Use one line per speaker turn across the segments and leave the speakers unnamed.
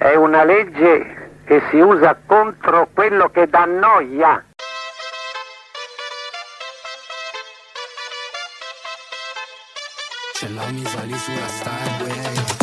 è una legge che si usa contro quello che dà noia.
Ce l'ho mi sali sulla Starway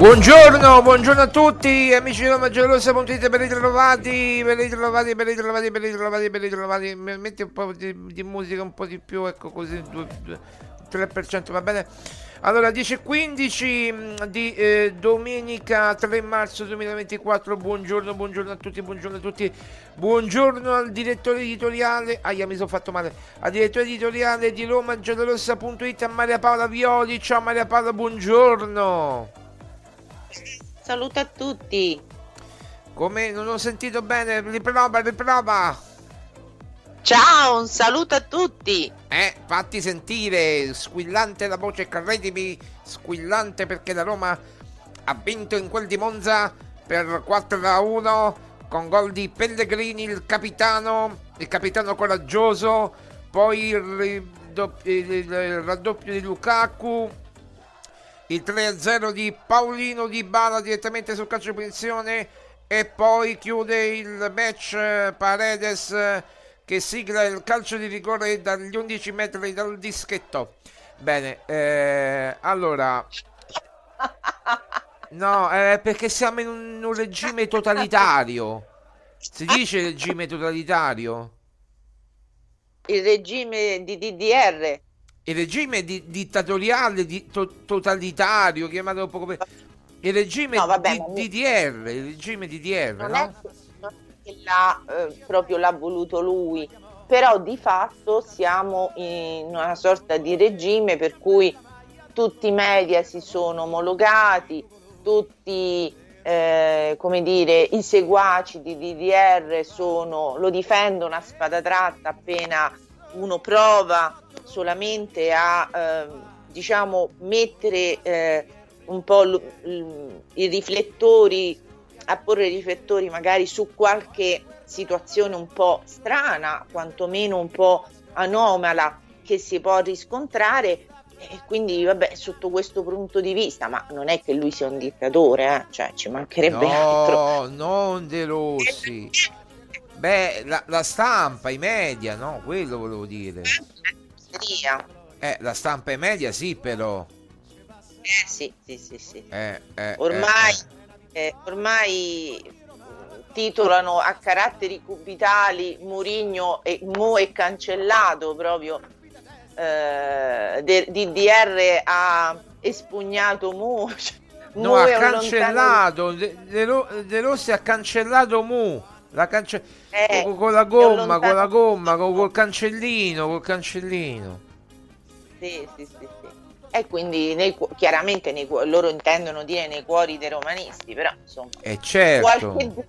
Buongiorno, buongiorno a tutti amici di RomaGiallorossa.it, ben ritrovati, ben ritrovati, ben ritrovati, ben ritrovati, ben ritrovati. Metti un po' di, di musica, un po' di più, ecco così, due- due- 3% va bene. Allora, 10.15 mh, di eh, domenica 3 marzo 2024, buongiorno, buongiorno a tutti, buongiorno a tutti, buongiorno al direttore editoriale, ah, mi sono fatto male, al direttore editoriale di RomaGiallorossa.it, a Maria Paola Violi, ciao Maria Paola, buongiorno.
Saluto a tutti.
Come non ho sentito bene, riprova, riprova.
Ciao, un saluto a tutti.
Eh, fatti sentire, squillante la voce, credimi, squillante perché la Roma ha vinto in quel di Monza per 4 a 1 con gol di Pellegrini, il capitano, il capitano coraggioso, poi il, il- il raddoppio di Lukaku, il 3-0 di Paolino Di Bala direttamente sul calcio di punizione e poi chiude il match eh, Paredes eh, che sigla il calcio di rigore dagli 11 metri dal dischetto. Bene, eh, allora... No, eh, perché siamo in un, un regime totalitario. Si dice regime totalitario?
Il regime di DDR.
Il regime di- dittatoriale, di- to- totalitario, chiamato un po' come... Il regime
No, vabbè,
di- DDR, il regime DDR,
Non
no?
è che- non è che l'ha, eh, proprio l'ha voluto lui, però di fatto siamo in una sorta di regime per cui tutti i media si sono omologati, tutti eh, come dire, i seguaci di DDR sono, lo difendono a spada tratta appena uno prova solamente a eh, diciamo mettere eh, un po' l- l- i riflettori a porre i riflettori magari su qualche situazione un po' strana, quantomeno un po' anomala che si può riscontrare e quindi vabbè sotto questo punto di vista, ma non è che lui sia un dittatore, eh? cioè ci mancherebbe altro.
No, non De Rossi. Beh, la, la stampa, i media, no? Quello volevo dire.
Via.
Eh, la stampa e media sì, però.
Eh sì, sì, sì, sì.
Eh, eh,
Ormai,
eh,
eh, ormai mh, titolano a caratteri cubitali Murigno e Mo è cancellato proprio eh, de- DDR ha espugnato Mu cioè,
No,
Mu
ha
un lontano-
cancellato. De, De Rossi ha cancellato Mu. La cance-
Eh,
con, con la gomma, con la gomma, con, col cancellino, col cancellino.
Sì, sì, sì, sì. E quindi nei chiaramente nei loro intendono dire nei cuori dei romanisti, però insomma
E certo.
qualche,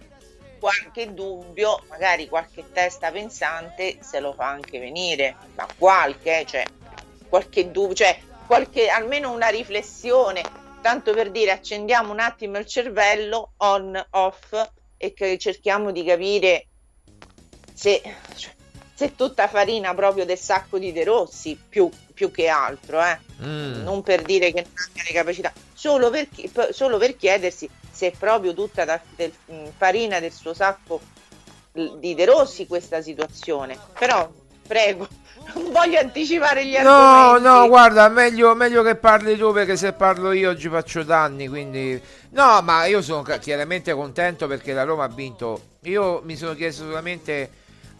qualche dubbio, magari qualche testa pensante se lo fa anche venire, ma qualche, cioè qualche dubbio, cioè qualche, almeno una riflessione, tanto per dire accendiamo un attimo il cervello on, off e che cerchiamo di capire se, cioè, se è tutta farina proprio del sacco di De Rossi, più, più che altro, eh
Mm.
non per dire che non abbia le capacità, solo per, solo per chiedersi se è proprio tutta da- del- mh, farina del suo sacco di De Rossi questa situazione. Però, prego, non voglio anticipare gli
No,
argomenti.
no, guarda, meglio, meglio che parli tu perché se parlo io oggi faccio danni, quindi... No, ma io sono chiaramente contento perché la Roma ha vinto. Io mi sono chiesto solamente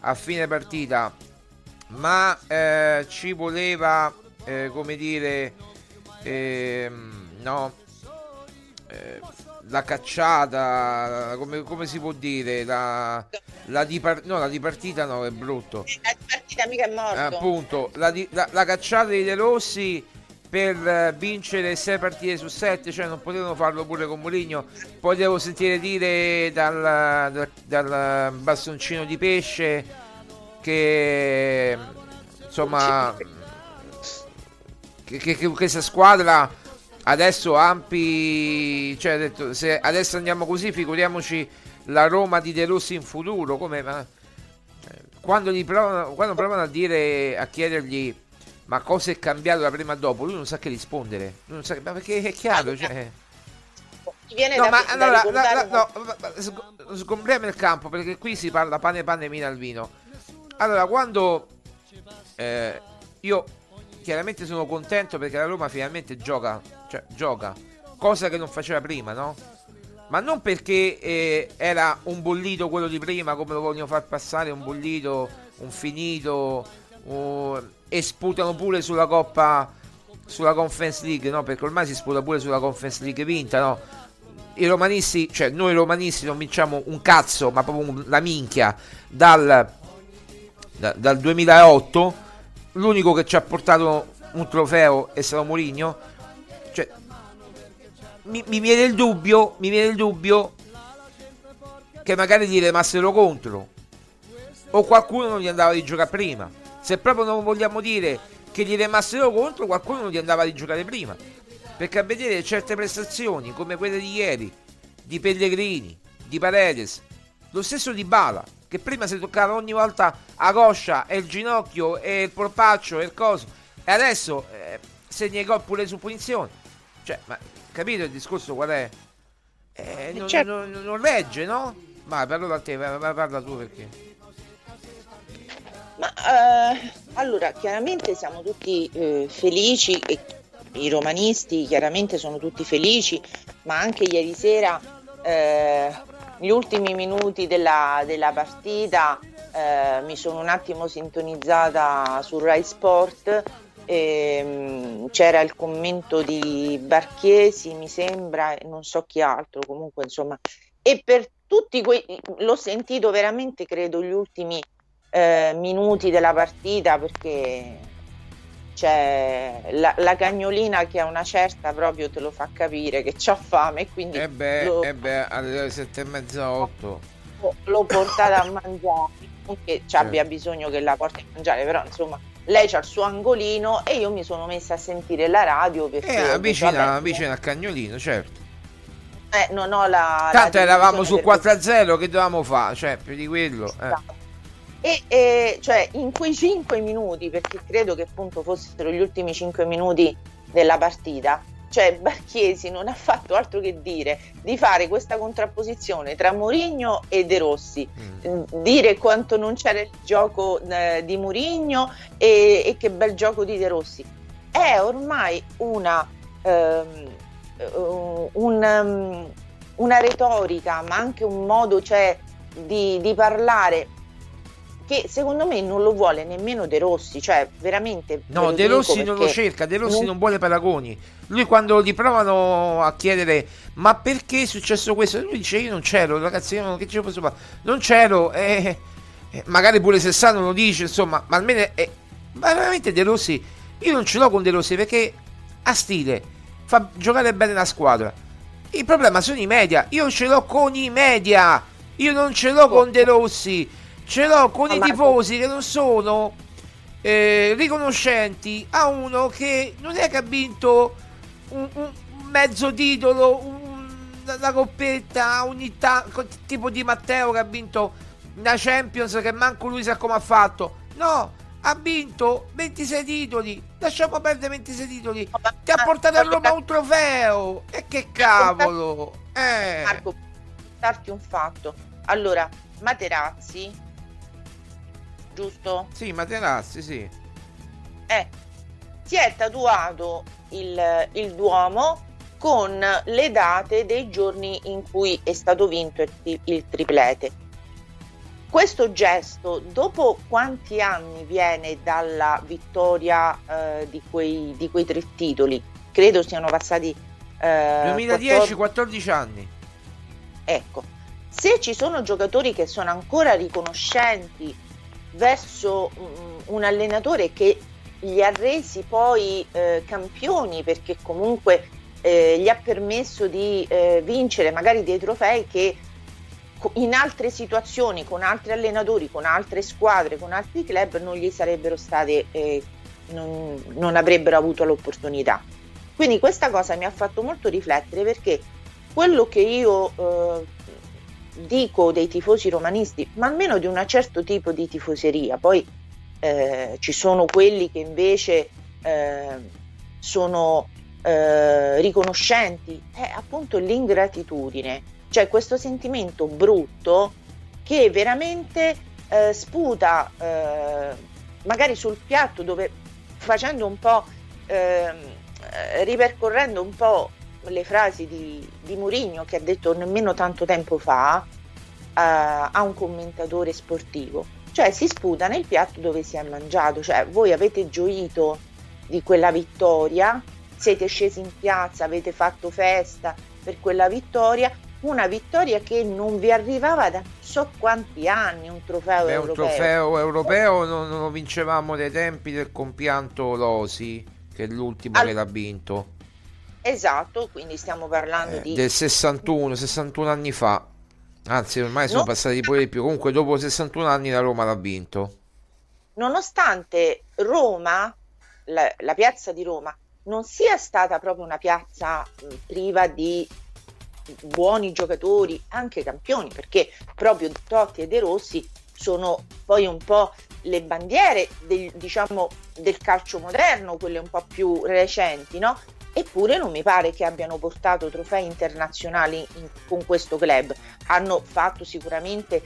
a fine partita, ma eh, ci voleva, eh, come dire, ehm, no, eh, la cacciata, come, come si può dire, la, la, dipar- no, la dipartita no, è brutto.
La partita mica è morto.
Appunto, la, di- la- la cacciata di De Rossi per eh, vincere 6 partite su 7, cioè non potevano farlo pure con Mourinho. Poi devo sentire dire dal, dal- dal bastoncino di pesce che insomma che, che- che questa squadra adesso ampi cioè detto se adesso andiamo così figuriamoci la Roma di De Rossi in futuro come ma quando, gli provano, quando provano a dire a chiedergli ma cosa è cambiato da prima a dopo? Lui non sa che rispondere. Lui non sa che, ma perché è chiaro cioè.
Mi viene
no
da,
ma
da
allora la- la- no, ma sg- sgombriamo il campo perché qui si parla pane pane vino al vino. Allora quando eh, io chiaramente sono contento perché la Roma finalmente gioca cioè gioca cosa che non faceva prima no? ma non perché eh, era un bollito quello di prima come lo vogliono far passare un bollito un finito un- e sputano pure sulla coppa sulla Conference League no? perché ormai si sputa pure sulla Conference League vinta no? i romanisti cioè noi romanisti non vinciamo un cazzo ma proprio la minchia dal, da- dal 2008 l'unico che ci ha portato un trofeo è stato Mourinho cioè mi, mi viene il dubbio mi viene il dubbio che magari gli rimassero contro o qualcuno non gli andava di giocare prima se proprio non vogliamo dire che gli rimassero contro qualcuno non gli andava di giocare prima perché a vedere certe prestazioni come quelle di ieri di Pellegrini di Paredes lo stesso di Bala che prima si toccava ogni volta a coscia e il ginocchio e il polpaccio e il coso e adesso eh, segna i gol pure su punizione cioè ma capito il discorso qual è? Eh, non,
Certo.
non- non regge no? ma parlo da te parla tu perché
Ma eh, allora, chiaramente siamo tutti eh, felici e i romanisti chiaramente sono tutti felici, ma anche ieri sera, eh, gli ultimi minuti della, della partita, eh, mi sono un attimo sintonizzata su Rai Sport. E, mh, c'era il commento di Barchiesi, mi sembra, e non so chi altro, comunque insomma, e per tutti quei l'ho sentito veramente, credo, gli ultimi eh, minuti della partita perché c'è la, la, cagnolina che a una certa proprio te lo fa capire che c'ha fame quindi
e eh beh,
lo,
eh beh alle sette e mezza otto.
l'ho portata a mangiare non che ci abbia bisogno che la porti a mangiare però insomma lei c'ha il suo angolino e io mi sono messa a sentire la radio perché
eh, vicina, vicina al cagnolino certo.
Eh, non ho la
tanto
la
eravamo sul 4-0 che dovevamo fare? Cioè più di quello eh.
E, e cioè in quei 5 minuti, perché credo che appunto fossero gli ultimi 5 minuti della partita, cioè Barchiesi non ha fatto altro che dire di fare questa contrapposizione tra Mourinho e De Rossi, mm. dire quanto non c'era il gioco eh, di Mourinho e, e, che bel gioco di De Rossi. È ormai una, um, un, um, una retorica, ma anche un modo cioè, di, di parlare che secondo me non lo vuole nemmeno De Rossi, cioè veramente...
No, De Rossi non lo cerca, De Rossi non... non... vuole paragoni. Lui quando gli provano a chiedere ma perché è successo questo, lui dice io non c'ero, ragazzi, io non, che ci posso fare? Non c'ero, eh, eh, magari pure se sa non lo dice, insomma, ma almeno... Eh, ma veramente De Rossi, io non ce l'ho con De Rossi perché ha stile, fa giocare bene la squadra. Il problema sono i media, io ce l'ho con i media, io non ce l'ho con De Rossi ce l'ho con oh, i tifosi che non sono eh, riconoscenti a uno che non è che ha vinto un, un mezzo titolo, un, una coppetta, ogni tanto, tipo di Matteo che ha vinto una Champions che manco lui sa come ha fatto. No, ha vinto 26 titoli. Lasciamo perdere 26 titoli. Ti ha portato a Roma un trofeo. E che cavolo! Eh.
Marco, darti un fatto. Allora, Materazzi giusto?
Sì, Materazzi, sì.
Eh, si è tatuato il, il Duomo con le date dei giorni in cui è stato vinto il, il triplete. Questo gesto, dopo quanti anni viene dalla vittoria eh, di, quei, di, quei, tre titoli? Credo siano passati...
Eh, 2010, 14 anni.
Ecco, se ci sono giocatori che sono ancora riconoscenti verso un allenatore che gli ha resi poi eh, campioni perché comunque eh, gli ha permesso di eh, vincere magari dei trofei che in altre situazioni, con altri allenatori, con altre squadre, con altri club non gli sarebbero state, eh, non, non avrebbero avuto l'opportunità. Quindi questa cosa mi ha fatto molto riflettere perché quello che io eh, dico dei tifosi romanisti, ma almeno di un certo tipo di tifoseria. Poi eh, ci sono quelli che invece eh, sono eh, riconoscenti, è appunto l'ingratitudine, cioè questo sentimento brutto che veramente eh, sputa eh, magari sul piatto dove facendo un po', ehm, ripercorrendo un po' le frasi di, di Mourinho che ha detto nemmeno tanto tempo fa uh, a un commentatore sportivo, cioè si sputa nel piatto dove si è mangiato, cioè voi avete gioito di quella vittoria, siete scesi in piazza, avete fatto festa per quella vittoria, una vittoria che non vi arrivava da so quanti anni, un trofeo Beh, europeo.
Un trofeo europeo non, non, lo vincevamo dai tempi del compianto Rosi, che è l'ultimo Al... che l'ha vinto.
Esatto, quindi stiamo parlando
eh,
di...
Del 61, 61 anni fa. Anzi, ormai sono no. passati pure di più. Comunque, dopo 61 anni la Roma l'ha vinto.
Nonostante Roma, la, la piazza di Roma, non sia stata proprio una piazza priva di buoni giocatori, anche campioni, perché proprio Totti e De Rossi sono poi un po' le bandiere del, diciamo, del calcio moderno, quelle un po' più recenti, no? Eppure non mi pare che abbiano portato trofei internazionali in, con questo club. Hanno fatto sicuramente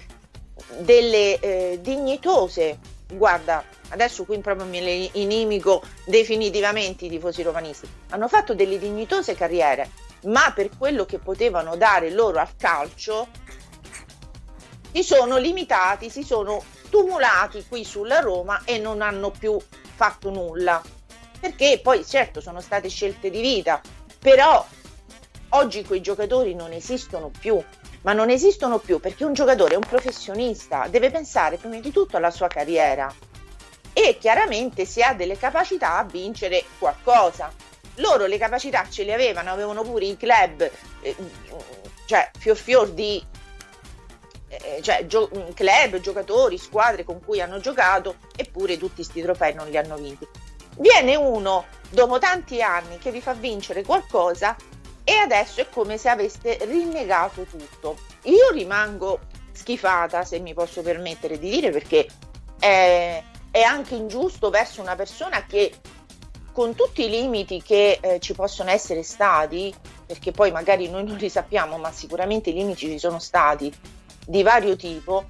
delle eh, dignitose guarda, adesso qui proprio le inimico definitivamente i tifosi romanisti, hanno fatto delle dignitose carriere, ma per quello che potevano dare loro al calcio si sono limitati, si sono tumulati qui sulla Roma e non hanno più fatto nulla. Perché poi certo sono state scelte di vita, però oggi quei giocatori non esistono più, ma non esistono più perché un giocatore è un professionista, deve pensare prima di tutto alla sua carriera e chiaramente se ha delle capacità a vincere qualcosa. Loro le capacità ce le avevano, avevano pure i club, eh, cioè fior fior di eh, cioè, gio- club, giocatori, squadre con cui hanno giocato, eppure tutti questi trofei non li hanno vinti. Viene uno dopo tanti anni che vi fa vincere qualcosa e adesso è come se aveste rinnegato tutto. Io rimango schifata, se mi posso permettere di dire, perché è, è anche ingiusto verso una persona che con tutti i limiti che eh, ci possono essere stati, perché poi magari noi non li sappiamo, ma sicuramente i limiti ci sono stati di vario tipo,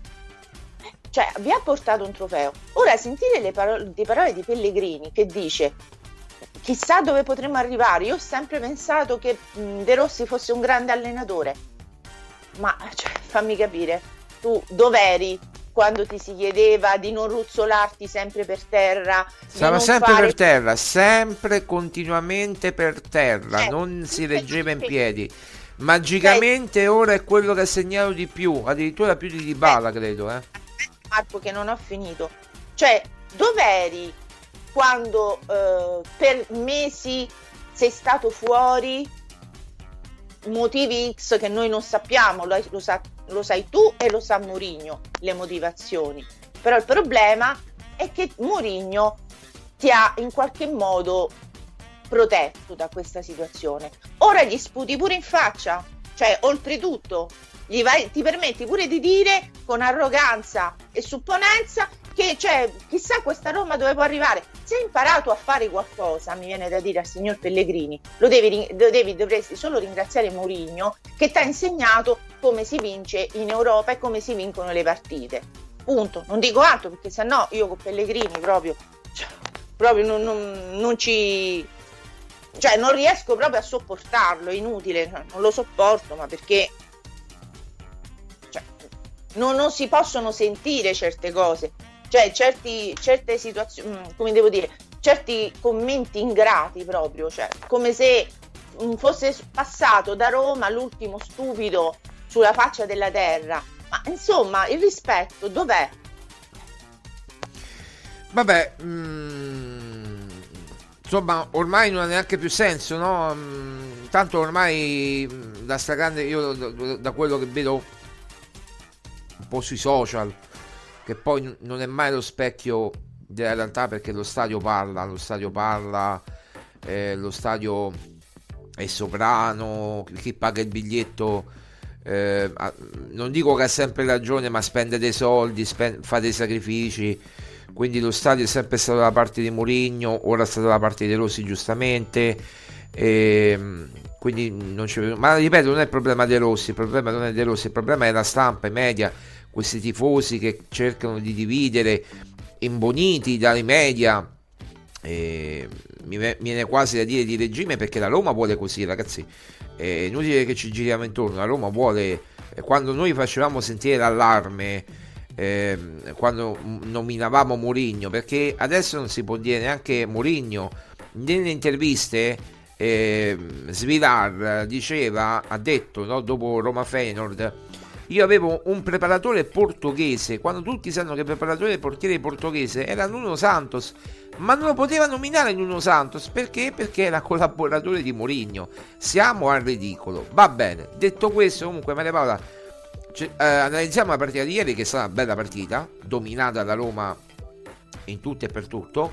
cioè vi ha portato un trofeo. Ora sentire le parole, le parole di Pellegrini che dice chissà dove potremmo arrivare. Io ho sempre pensato che De Rossi fosse un grande allenatore, ma cioè, fammi capire, tu dov'eri quando ti si chiedeva di non ruzzolarti sempre per terra?
Stava sempre
fare...
per terra, sempre continuamente per terra, eh, non si reggeva in piedi. Magicamente eh. ora è quello che ha segnato di più, addirittura più di Dybala, eh. credo. Eh.
Marco che non ho finito. Cioè, dov'eri quando eh, per mesi sei stato fuori motivi X che noi non sappiamo, lo, lo, sa, lo sai tu e lo sa Mourinho, le motivazioni. Però il problema è che Mourinho ti ha in qualche modo protetto da questa situazione. Ora gli sputi pure in faccia, cioè oltretutto vai, ti permetti pure di dire con arroganza e supponenza che cioè, chissà questa Roma dove può arrivare. Se hai imparato a fare qualcosa, mi viene da dire al signor Pellegrini, lo devi, lo devi dovresti solo ringraziare Mourinho che ti ha insegnato come si vince in Europa e come si vincono le partite. Punto. Non dico altro perché se no io con Pellegrini proprio, cioè, proprio non, non, non ci cioè non riesco proprio a sopportarlo, è inutile, non lo sopporto, ma perché non, non, si possono sentire certe cose, cioè certi, certe situazioni, mm, come devo dire, certi commenti ingrati proprio, cioè come se mm, fosse passato da Roma l'ultimo stupido sulla faccia della terra. Ma insomma, il rispetto dov'è?
Vabbè, mm, insomma, ormai non ha neanche più senso, no? Tanto ormai mm, stragrande, io da quello che vedo un po' sui social, che poi non è mai lo specchio della realtà perché lo stadio parla, lo stadio parla, eh, lo stadio è sovrano, chi paga il biglietto eh, non dico che ha sempre ragione ma spende dei soldi, spende, fa dei sacrifici, quindi lo stadio è sempre stato dalla parte di Mourinho, ora è stato dalla parte di Rossi giustamente. E, quindi non c'è ma ripeto non è il problema dei Rossi il problema non è dei Rossi il problema è la stampa i media questi tifosi che cercano di dividere, imboniti dai media. Eh, mi viene quasi da dire di regime perché la Roma vuole così, ragazzi. È inutile che ci giriamo intorno. La Roma vuole. Eh, quando noi facevamo sentire l'allarme, eh, quando nominavamo Mourinho, perché adesso non si può dire neanche Mourinho. Nelle interviste eh, Svilar diceva, ha detto no, dopo Roma Feyenoord io avevo un preparatore portoghese, quando tutti sanno che il preparatore del portiere portoghese era Nuno Santos, ma non lo poteva nominare Nuno Santos perché? Perché era collaboratore di Mourinho. Siamo al ridicolo. Va bene, detto questo, comunque Maria Paola, cioè, eh, analizziamo la partita di ieri che è stata una bella partita, dominata da Roma in tutto e per tutto,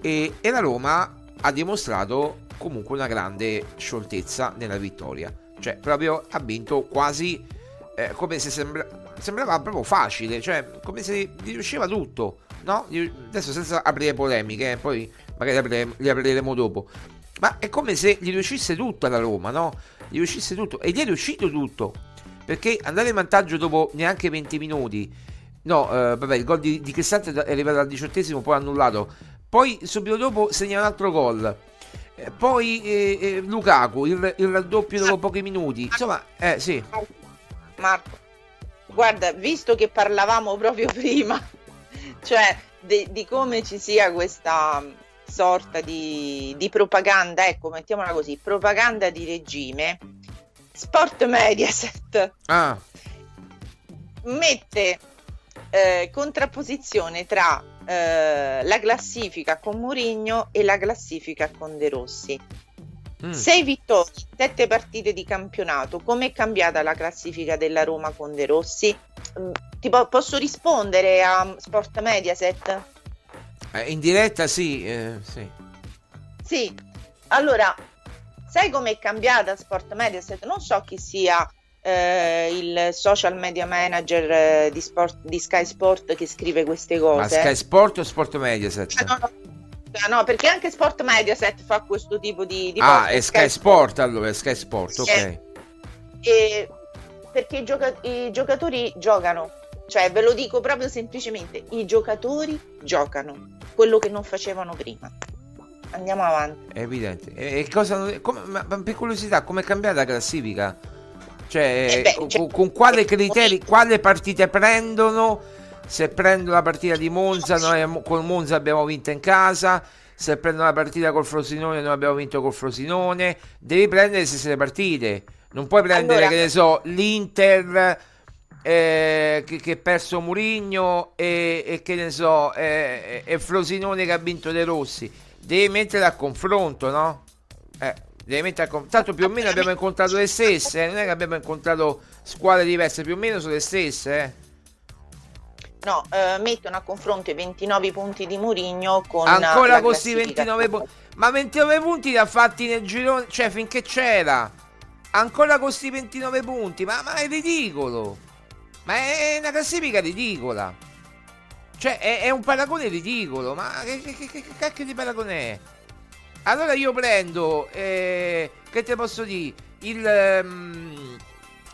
e, e la Roma ha dimostrato comunque una grande scioltezza nella vittoria. Cioè, proprio ha vinto quasi eh, come se sembra, sembrava proprio facile, cioè come se gli riusciva tutto, no? Adesso senza aprire polemiche, eh, poi magari le apriremo dopo. Ma è come se gli riuscisse tutto alla Roma, no? Gli riuscisse tutto e gli è riuscito tutto. Perché andare in vantaggio dopo neanche 20 minuti No, eh, vabbè, il gol di, di Cristante è arrivato al diciottesimo, poi annullato. Poi subito dopo segna un altro gol. Eh, poi eh, eh, Lukaku, il, il raddoppio dopo pochi minuti. Insomma, eh sì.
Marco, guarda, visto che parlavamo proprio prima, cioè de- di come ci sia questa sorta di, di propaganda, ecco, mettiamola così, propaganda di regime, Sport Mediaset
Ah,
mette eh, contrapposizione tra eh, la classifica con Mourinho e la classifica con De Rossi.
mm.
Sei vittorie, sette partite di campionato. Com'è cambiata la classifica della Roma con De Rossi? Mm, Ti po- posso rispondere a Sport Mediaset?
Eh, in diretta sì, eh, sì.
Sì. Allora, sai com'è cambiata Sport Mediaset? Non so chi sia eh, il social media manager eh, di, Sport- di Sky Sport che scrive queste cose.
Ma Sky Sport o Sport Mediaset?
No, no. No, perché anche Sport Mediaset fa questo tipo di, di
Ah, è Sky Sport allora, è Sky Sport, ok.
E- perché i, gioca- i giocatori giocano, cioè ve lo dico proprio semplicemente, i giocatori giocano quello che non facevano prima. Andiamo avanti.
È evidente. E, cosa, come, ma, ma per curiosità, come è cambiata la classifica? Cioè,
Eh beh,
con,
cioè-
con- con quale criteri, quale partite prendono? Se prendono la partita di Monza, noi con Monza abbiamo vinto in casa. Se prendono la partita col Frosinone, noi abbiamo vinto col Frosinone. Devi prendere le stesse partite. Non puoi prendere,
Allora-
che ne so, l'Inter eh, che, che ha perso Murigno e, e che ne so, eh, e Frosinone che ha vinto De Rossi. Devi mettere a confronto, no? Eh, confronto. Tanto più o meno abbiamo incontrato le stesse, eh, non è che abbiamo incontrato squadre diverse, più o meno sono le stesse, eh.
No, eh, mettono a confronto i 29 punti di Murigno con
Ancora
classifica.
29 punti. Ma 29 punti li ha fatti nel girone, cioè finché c'era. Ancora con sti 29 punti, ma, ma è ridicolo. Ma è una classifica ridicola. Cioè, è, è un paragone ridicolo. Ma che, che, che- che cacchio di paragone è? Allora io prendo, eh, che te posso dire, il... ehm,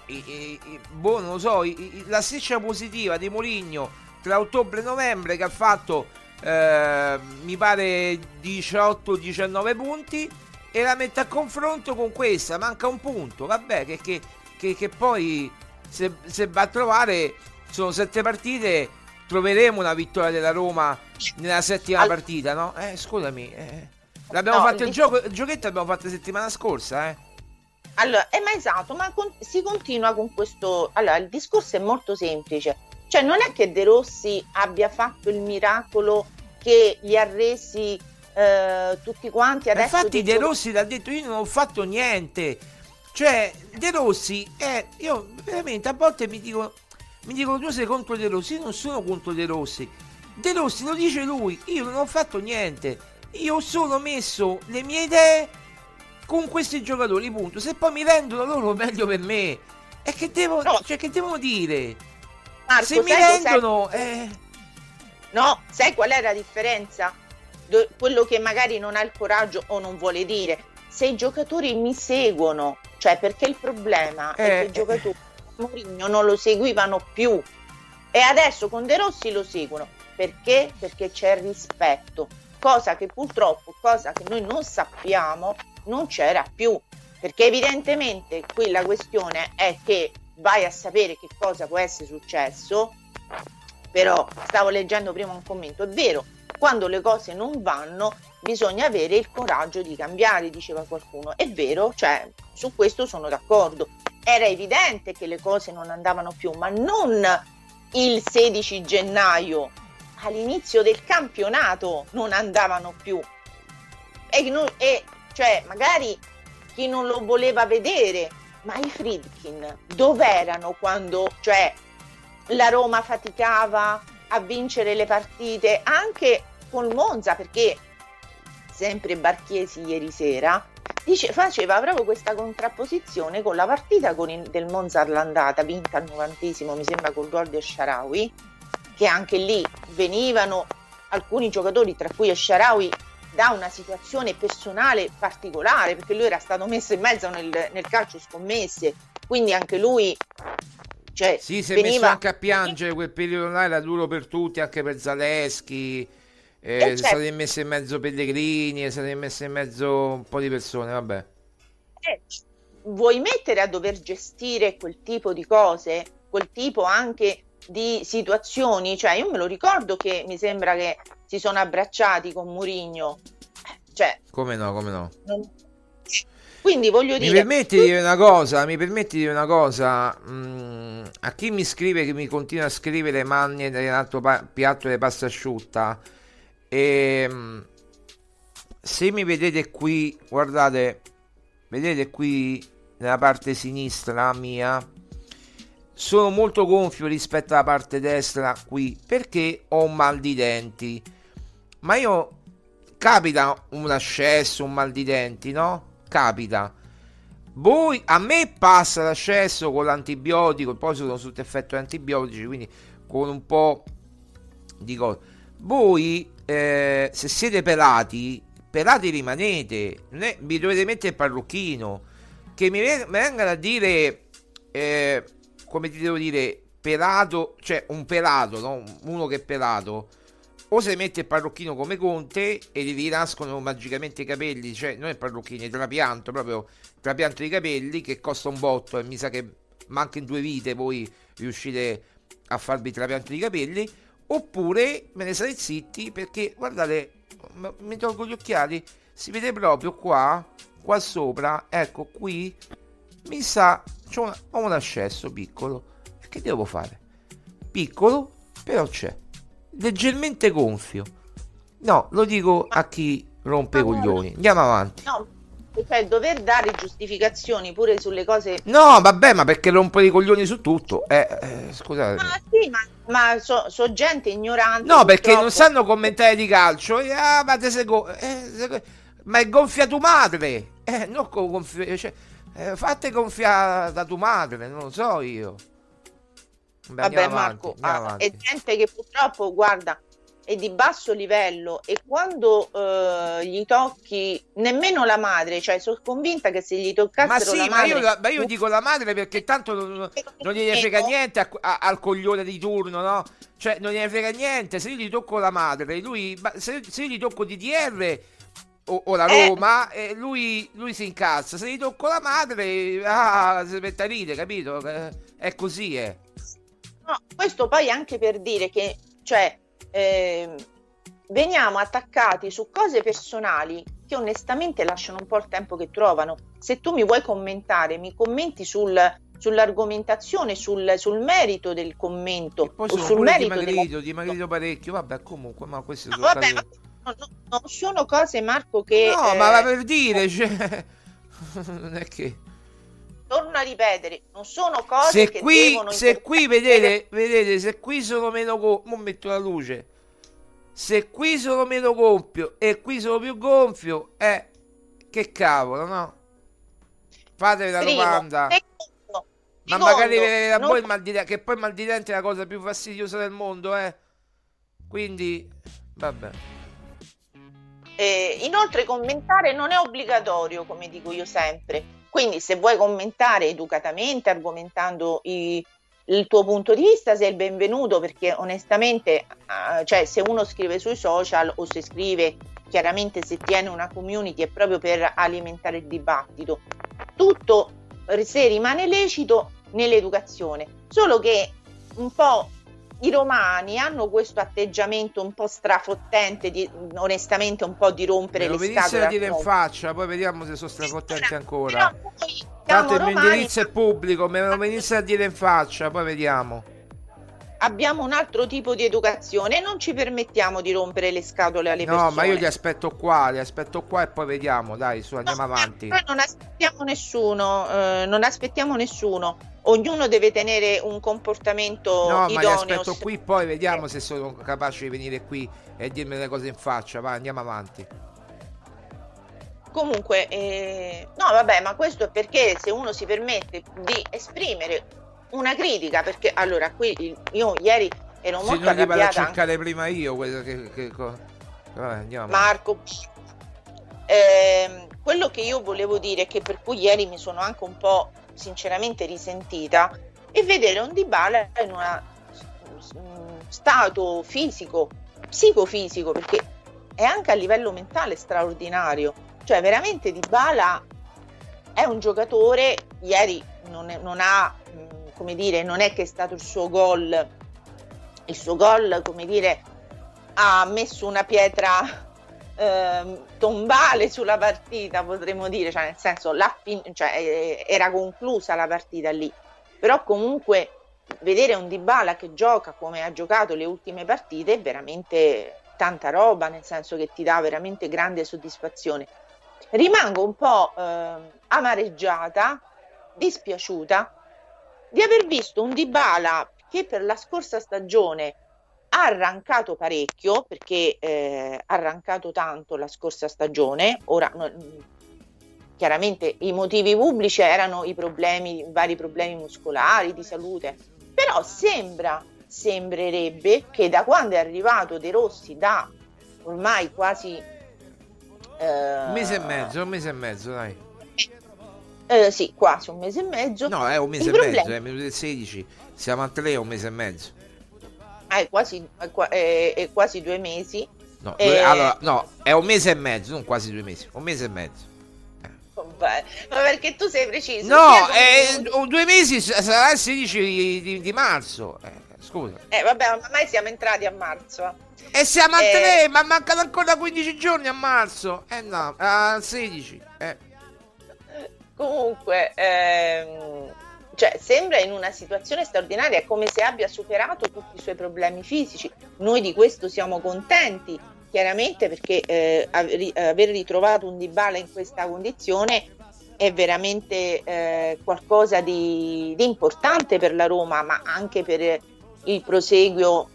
i- i- i- boh, non lo so, la striscia positiva di Mourinho tra ottobre e novembre che ha fatto, eh, mi pare, 18-19 punti e la mette a confronto con questa, manca un punto, vabbè, che, che- che- che poi se, se va a trovare, sono sette partite, troveremo una vittoria della Roma nella settima
Al-
partita, no? Eh, scusami, eh, l'abbiamo
No,
fatto il
il-
gioco, il giochetto l'abbiamo fatto la settimana scorsa, eh.
Allora, eh, ma esatto, ma con- si continua con questo. Allora, il discorso è molto semplice. Cioè, non è che De Rossi abbia fatto il miracolo che li ha resi eh, tutti quanti adesso.
Infatti De Rossi l'ha detto io non ho fatto niente. Cioè, De Rossi è io veramente a volte mi dico mi dicono tu sei contro De Rossi, io non sono contro De Rossi. De Rossi lo dice lui, io non ho fatto niente. Io ho solo messo le mie idee con questi giocatori, punto. Se poi mi rendono loro meglio per me. E che devo,
No.
cioè, che devono dire?
Marco,
Se mi rendono eh,
No, sai qual è la differenza? Do- quello che magari non ha il coraggio o non vuole dire. Se i giocatori mi seguono, cioè perché il problema è
Eh,
che i giocatori Mourinho non lo seguivano più e adesso con De Rossi lo seguono. Perché? Perché c'è rispetto, cosa che purtroppo, cosa che noi non sappiamo, non c'era più. Perché evidentemente qui la questione è che vai a sapere che cosa può essere successo, però stavo leggendo prima un commento, è vero, quando le cose non vanno bisogna avere il coraggio di cambiare, diceva qualcuno, è vero, cioè su questo sono d'accordo, era evidente che le cose non andavano più, ma non il 16 gennaio, all'inizio del campionato non andavano più. E, non- e, cioè magari chi non lo voleva vedere, ma i Friedkin dov'erano quando, cioè la Roma faticava a vincere le partite anche con Monza perché sempre Barchiesi ieri sera dice, faceva proprio questa contrapposizione con la partita con il- del Monza all'andata vinta al novantesimo mi sembra col gol di Sharawi che anche lì venivano alcuni giocatori tra cui Sharawi da una situazione personale particolare perché lui era stato messo in mezzo nel, nel calcio scommesse quindi anche lui Cioè,
Sì, si è
veniva...
messo anche a piangere, quel periodo là era duro per tutti, anche per Zaleschi, eh,
Eh, certo.
state messe in mezzo Pellegrini, state messe in mezzo un po' di persone, vabbè.
Eh, vuoi mettere a dover gestire quel tipo di cose, quel tipo anche di situazioni? Cioè, io me lo ricordo che mi sembra che si sono abbracciati con Murigno. Cioè,
Come no, come no.
non- quindi voglio
Mi
dire,
permetti di dire una cosa, mi permetti di dire una cosa, mm, a chi mi scrive, che mi continua a scrivere manne nell'altro pa- piatto di pasta asciutta, ehm, se mi vedete qui, guardate, vedete qui nella parte sinistra mia, sono molto gonfio rispetto alla parte destra qui, perché ho un mal di denti, ma io capita un ascesso, un mal di denti, no? Capita. Voi, a me passa l'ascesso con l'antibiotico, poi sono sotto effetto antibiotici, quindi con un po' di cose. Voi, eh, se siete pelati, pelati rimanete, è- vi dovete mettere il parrucchino. Che mi vengano a dire, eh, come ti devo dire, pelato, cioè un pelato, no? uno che è pelato o se mette il parrucchino come Conte e gli rinascono magicamente i capelli, cioè non il parrucchino, il trapianto, proprio trapianto di capelli che costa un botto e mi sa che manca in due vite voi riuscite a farvi trapianto di capelli, oppure me ne state zitti perché guardate, mi tolgo gli occhiali, si vede proprio qua, qua sopra, ecco qui, mi sa, c'ho una- ho un ascesso piccolo, che devo fare? Piccolo, però c'è leggermente gonfio. No, lo dico a chi rompe i coglioni. Andiamo avanti.
no, cioè, dover dare giustificazioni pure sulle cose
No, vabbè, ma perché rompo i coglioni su tutto? Eh, eh, scusate.
Ma sì, ma, ma so, so gente ignorante.
No, perché non
purtroppo.
sanno commentare di calcio. Eh, Ah, ma, go- eh, ma è gonfia tu madre. Eh, non gonfia... Cioè, eh, fate gonfiare da tua madre, non lo so io. Vabbè,
Vabbè,
avanti,
Marco, ah, è gente che purtroppo, guarda, è di basso livello e quando eh, gli tocchi nemmeno la madre, cioè sono convinta che se gli toccassero
Ma sì,
la
ma
madre...
io, la- ma io dico la madre perché tanto non, non gliene frega niente a- a- al coglione di turno, no? Cioè, non gliene frega niente. Se io gli tocco la madre, lui. se, se io gli tocco DDR o, o la
Eh.
Roma, eh, lui, lui si incazza. Se gli tocco la madre, ah, si mette a ridere, capito? Eh, È così, eh.
No, questo poi anche per dire che, cioè, ehm, veniamo attaccati su cose personali che onestamente lasciano un po' il tempo che trovano. Se tu mi vuoi commentare, mi commenti sul, sull'argomentazione, sul, sul merito del commento
Poi
o sul merito
dimagrito, dimagrito parecchio. Vabbè, comunque, ma queste
No,
sono
vabbè,
cose-
ma no, no, non sono cose, Marco, che...
No,
eh,
ma va per dire, cioè. non è che.
Torno a ripetere, non sono cose
se
che
qui,
devono
se qui vedete, vedete, se qui sono meno gonfio, metto la luce. Se qui sono meno gonfio e qui sono più gonfio, eh, che cavolo, no? Fatevi la
Primo.
domanda.
Secondo,
Ma
secondo,
magari vedete da
non-
voi il mal di dente, che poi il mal di dente è la cosa più fastidiosa del mondo, eh. Quindi, vabbè.
Eh, inoltre commentare non è obbligatorio, come dico io sempre. Quindi se vuoi commentare educatamente, argomentando i- il tuo punto di vista, sei il benvenuto perché onestamente, ah, cioè se uno scrive sui social o se scrive chiaramente se tiene una community è proprio per alimentare il dibattito. Tutto se rimane lecito nell'educazione, solo che un po' i romani hanno questo atteggiamento un po' strafottente, di, onestamente un po' di rompere
lo
le scatole
a
a
dire in faccia, poi vediamo se sono strafottenti ancora. Tanto il mio indirizzo è pubblico, me lo venisse a dire in faccia, poi vediamo.
abbiamo un altro tipo di educazione e non ci permettiamo di rompere le scatole alle
No,
persone.
ma io li aspetto qua, li aspetto qua e poi vediamo, dai, su, andiamo avanti.
Noi non aspettiamo nessuno, eh, non aspettiamo nessuno. Ognuno deve tenere un comportamento
No, ma li
idoneo.
aspetto qui, poi vediamo se sono capaci di venire qui e dirmi le cose in faccia. Va, andiamo avanti.
Comunque, eh, no, vabbè, ma questo è perché se uno si permette di esprimere una critica, perché allora qui io ieri ero
Se
molto
non li vado a
arrabbiata.
cercare prima io, quello che, che Vabbè.
Marco, ehm, quello che io volevo dire, che per cui ieri mi sono anche un po' sinceramente risentita, e vedere un Dybala in uno stato fisico, psicofisico, perché è anche a livello mentale straordinario. Cioè, veramente Dybala è un giocatore, ieri non, è, non ha, come dire, non è che è stato il suo gol, il suo gol, come dire, ha messo una pietra eh, tombale sulla partita, potremmo dire, cioè nel senso fin- cioè, era conclusa la partita lì, però comunque vedere un Dybala che gioca come ha giocato le ultime partite è veramente tanta roba, nel senso che ti dà veramente grande soddisfazione. Rimango un po' eh, amareggiata, dispiaciuta di aver visto un Dybala che per la scorsa stagione ha arrancato parecchio perché eh, ha arrancato tanto la scorsa stagione. Ora, no, chiaramente i motivi pubblici erano i problemi, i vari problemi muscolari, di salute, però sembra, sembrerebbe che da quando è arrivato De Rossi, da ormai quasi...
Eh, un mese e mezzo, un mese e mezzo, dai.
Eh, sì, quasi un mese e mezzo.
No, è un mese e problemi... mezzo, è minuto 16, siamo a tre, un mese e mezzo
è quasi, è, è quasi due mesi.
No, e... allora, no, è un mese e mezzo, non quasi due mesi, un mese e mezzo.
Ma perché tu sei preciso?
No, è, due mesi sarà il 16 di, di, di marzo. Eh, scusa.
Eh, vabbè, ormai siamo entrati a marzo.
E siamo a eh... 3, ma mancano ancora 15 giorni a marzo. Eh no, a 16. Eh.
Comunque, ehm, cioè, sembra in una situazione straordinaria, è come se abbia superato tutti i suoi problemi fisici. Noi di questo siamo contenti, chiaramente, perché eh, aver ritrovato un Dybala in questa condizione è veramente eh, qualcosa di, di, importante per la Roma, ma anche per il proseguio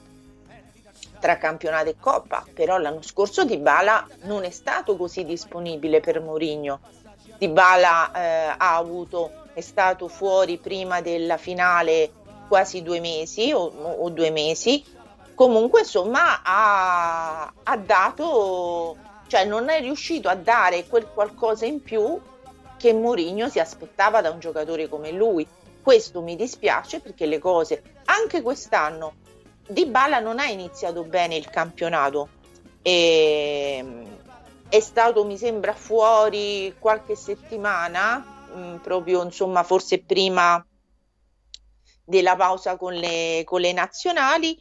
tra campionato e coppa. Però l'anno scorso Dybala non è stato così disponibile per Mourinho. Dybala eh, ha avuto è stato fuori prima della finale quasi due mesi o, o due mesi, comunque insomma ha, ha, dato, cioè non è riuscito a dare quel qualcosa in più che Mourinho si aspettava da un giocatore come lui. Questo mi dispiace perché le cose, anche quest'anno, Di Bala non ha iniziato bene il campionato. E, è stato, mi sembra, fuori qualche settimana mm, proprio insomma forse prima della pausa con le, con le nazionali.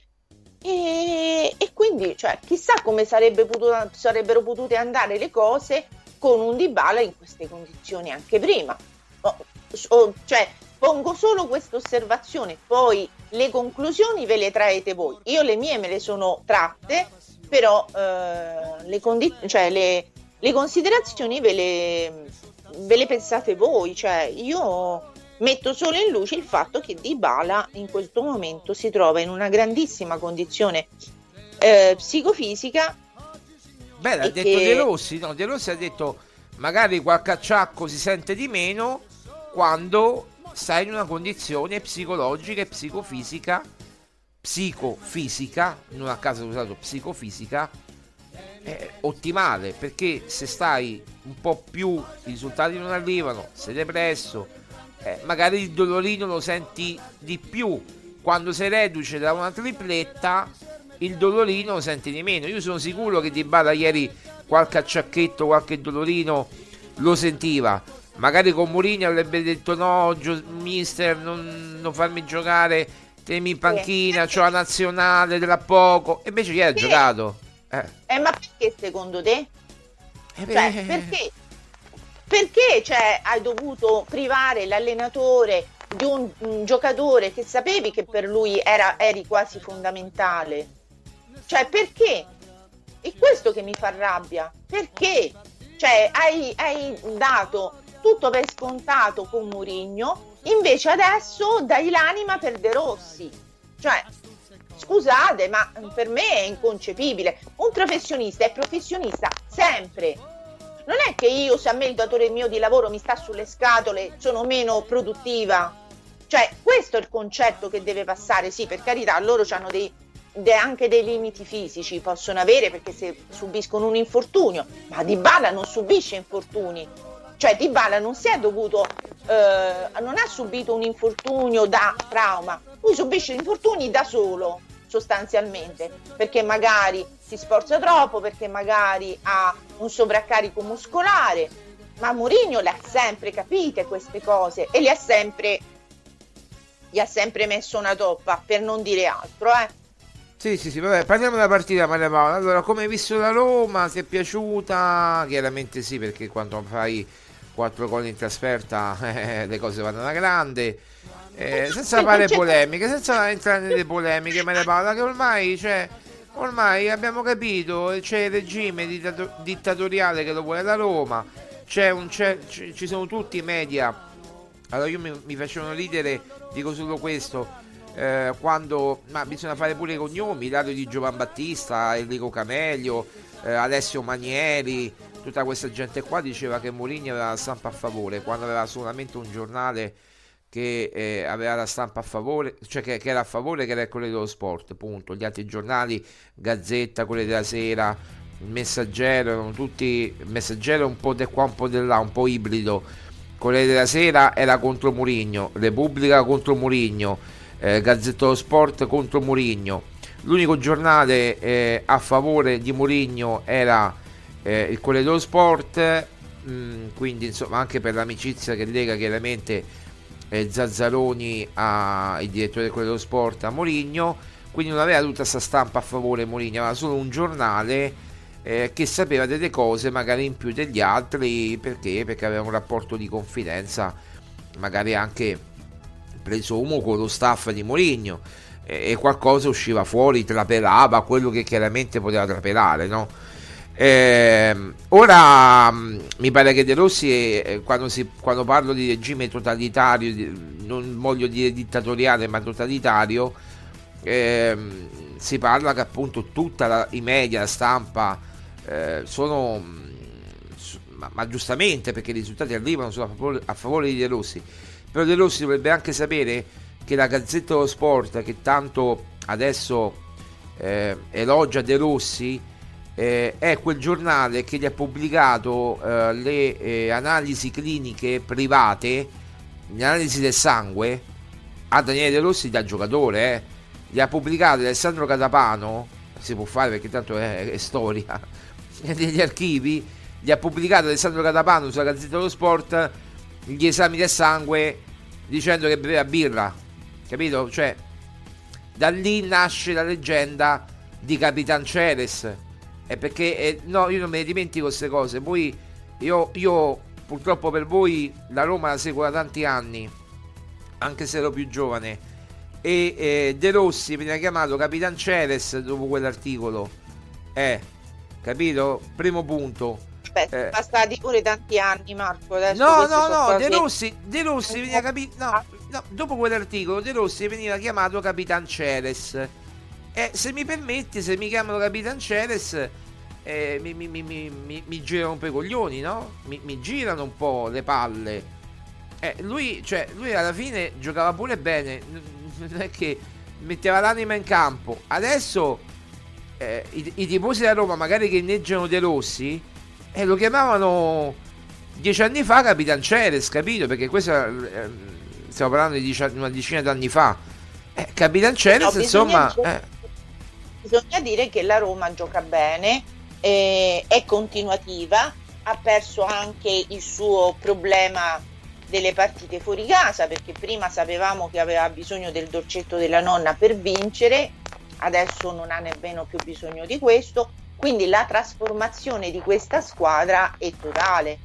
E, e, quindi cioè, chissà come sarebbe potuto, sarebbero potute andare le cose con un Dybala in queste condizioni anche prima. O, o, cioè pongo solo questa osservazione poi le conclusioni ve le traete voi. Io le mie me le sono tratte però eh, le, condi- cioè, le, le considerazioni ve le, ve le pensate voi? Cioè, io metto solo in luce il fatto che Dybala in questo momento si trova in una grandissima condizione eh, psicofisica.
Beh, l'ha detto che... De Rossi, no? De Rossi ha detto magari qualche acciacco si sente di meno quando stai in una condizione psicologica e psicofisica, psicofisica, non a caso ho usato psicofisica, eh, ottimale perché se stai un po' più i risultati non arrivano sei depresso eh, magari il dolorino lo senti di più. Quando sei reduce da una tripletta il dolorino lo senti di meno. Io sono sicuro che Di Bala ieri qualche acciacchetto qualche dolorino lo sentiva. Magari con Mourinho avrebbe detto no mister non, non farmi giocare temi in panchina, c'ho la nazionale tra poco. E invece chi ha giocato?
Eh. eh. ma perché secondo te? Eh cioè, perché? Perché cioè, hai dovuto privare l'allenatore di un, un, giocatore che sapevi che per lui era, eri quasi fondamentale? Cioè, perché? È questo che mi fa rabbia. Perché? Cioè, hai, hai dato tutto per scontato con Murigno, invece adesso dai l'anima per De Rossi. Cioè, Scusate, ma per me è inconcepibile. Un professionista è professionista sempre. Non è che io, se a me il datore mio di lavoro mi sta sulle scatole, sono meno produttiva. Cioè, questo è il concetto che deve passare. Sì, per carità, loro hanno dei, de, anche dei limiti fisici, possono avere perché se subiscono un infortunio, ma Di Bala non subisce infortuni. Cioè, Di Bala non si è dovuto eh, non ha subito un infortunio da trauma, lui subisce infortuni da solo sostanzialmente, perché magari si sforza troppo, perché magari ha un sovraccarico muscolare, ma Mourinho le ha sempre capite queste cose e le ha sempre, gli ha sempre messo una toppa, per non dire altro, eh.
Sì, sì, sì, vabbè, parliamo della partita Maria Paola. Allora, come hai visto la Roma? Ti è piaciuta? Chiaramente sì, perché quando fai 4 gol in trasferta eh, le cose vanno alla grande. Eh, senza fare polemiche, senza entrare nelle polemiche, Maria Paola, che ormai, cioè, ormai abbiamo capito, c'è il regime dittatoriale che lo vuole la Roma, c'è un, c'è, ci sono tutti i media. Allora io mi, mi facevano ridere, dico solo questo, eh, quando ma bisogna fare pure i cognomi, Dario di Giovan Battista, Enrico Camelio, eh, Alessio Manieri, tutta questa gente qua diceva che Mourinho aveva la stampa a favore, quando aveva solamente un giornale che eh, aveva la stampa a favore, cioè che, che, era a favore, che era il Corriere dello Sport, punto. Gli altri giornali, Gazzetta, Corriere della Sera, Messaggero, erano tutti, Messaggero un po' di qua, un po' di là, un po' ibrido. Corriere della Sera era contro Murigno, Repubblica contro Murigno, eh, Gazzetta dello Sport contro Murigno. L'unico giornale eh, a favore di Murigno era eh, il Corriere dello Sport, mh, mm, quindi insomma anche per l'amicizia che lega chiaramente eh, Zazzaroni a, il direttore del Corriere dello Sport a Moligno quindi non aveva tutta questa stampa a favore Moligno aveva solo un giornale eh, che sapeva delle cose magari in più degli altri perché? perché aveva un rapporto di confidenza magari anche presumo con lo staff di Moligno e qualcosa usciva fuori, trapelava quello che chiaramente poteva trapelare, no? Eh, ora mm, mi pare che De Rossi, eh, quando, si, quando, parlo di regime totalitario, non voglio dire dittatoriale, ma totalitario, eh, si parla che appunto tutta i media, la stampa, eh, sono, mm, ma, ma, giustamente perché i risultati arrivano sono a favore, a favore, di De Rossi, però De Rossi dovrebbe anche sapere che la Gazzetta dello Sport, che tanto adesso eh, elogia De Rossi, eh, è quel giornale che gli ha pubblicato eh, le eh, analisi cliniche private, le analisi del sangue a Daniele De Rossi da giocatore. Eh. Gli ha pubblicato Alessandro Catapano, si può fare perché tanto è, è storia, degli archivi, gli ha pubblicato Alessandro Catapano sulla Gazzetta dello Sport gli esami del sangue dicendo che beveva birra, capito? Cioè, da lì nasce la leggenda di Capitan Ceres è perché eh, no, io non me ne dimentico queste cose. Poi io, io, purtroppo per voi la Roma la seguo da tanti anni, anche se ero più giovane. E eh, De Rossi veniva chiamato Capitan Ceres dopo quell'articolo. Eh, capito? Primo punto.
Beh, eh. passati pure tanti anni, Marco. Adesso
no, no, no. De Rossi, De Rossi veniva capito. No, no, dopo quell'articolo, De Rossi veniva chiamato Capitan Ceres e se mi permetti, se mi chiamano Capitan Ceres, eh, mi, mi, mi, mi, girano un po' i coglioni, no? Mi, girano un po' le palle. Eh, lui, cioè, lui alla fine giocava pure bene, non è che metteva l'anima in campo. Adesso eh, i, i, tifosi della Roma, magari che inneggiano De Rossi, eh, lo chiamavano dieci anni fa Capitan Ceres, capito? Perché questo eh, stiamo parlando di una decina d'anni fa. Eh, Capitan Ceres, no, insomma...
Bisogna dire che la Roma gioca bene, eh, è continuativa, ha perso anche il suo problema delle partite fuori casa perché prima sapevamo che aveva bisogno del dolcetto della nonna per vincere, adesso non ha nemmeno più bisogno di questo, quindi la trasformazione di questa squadra è totale.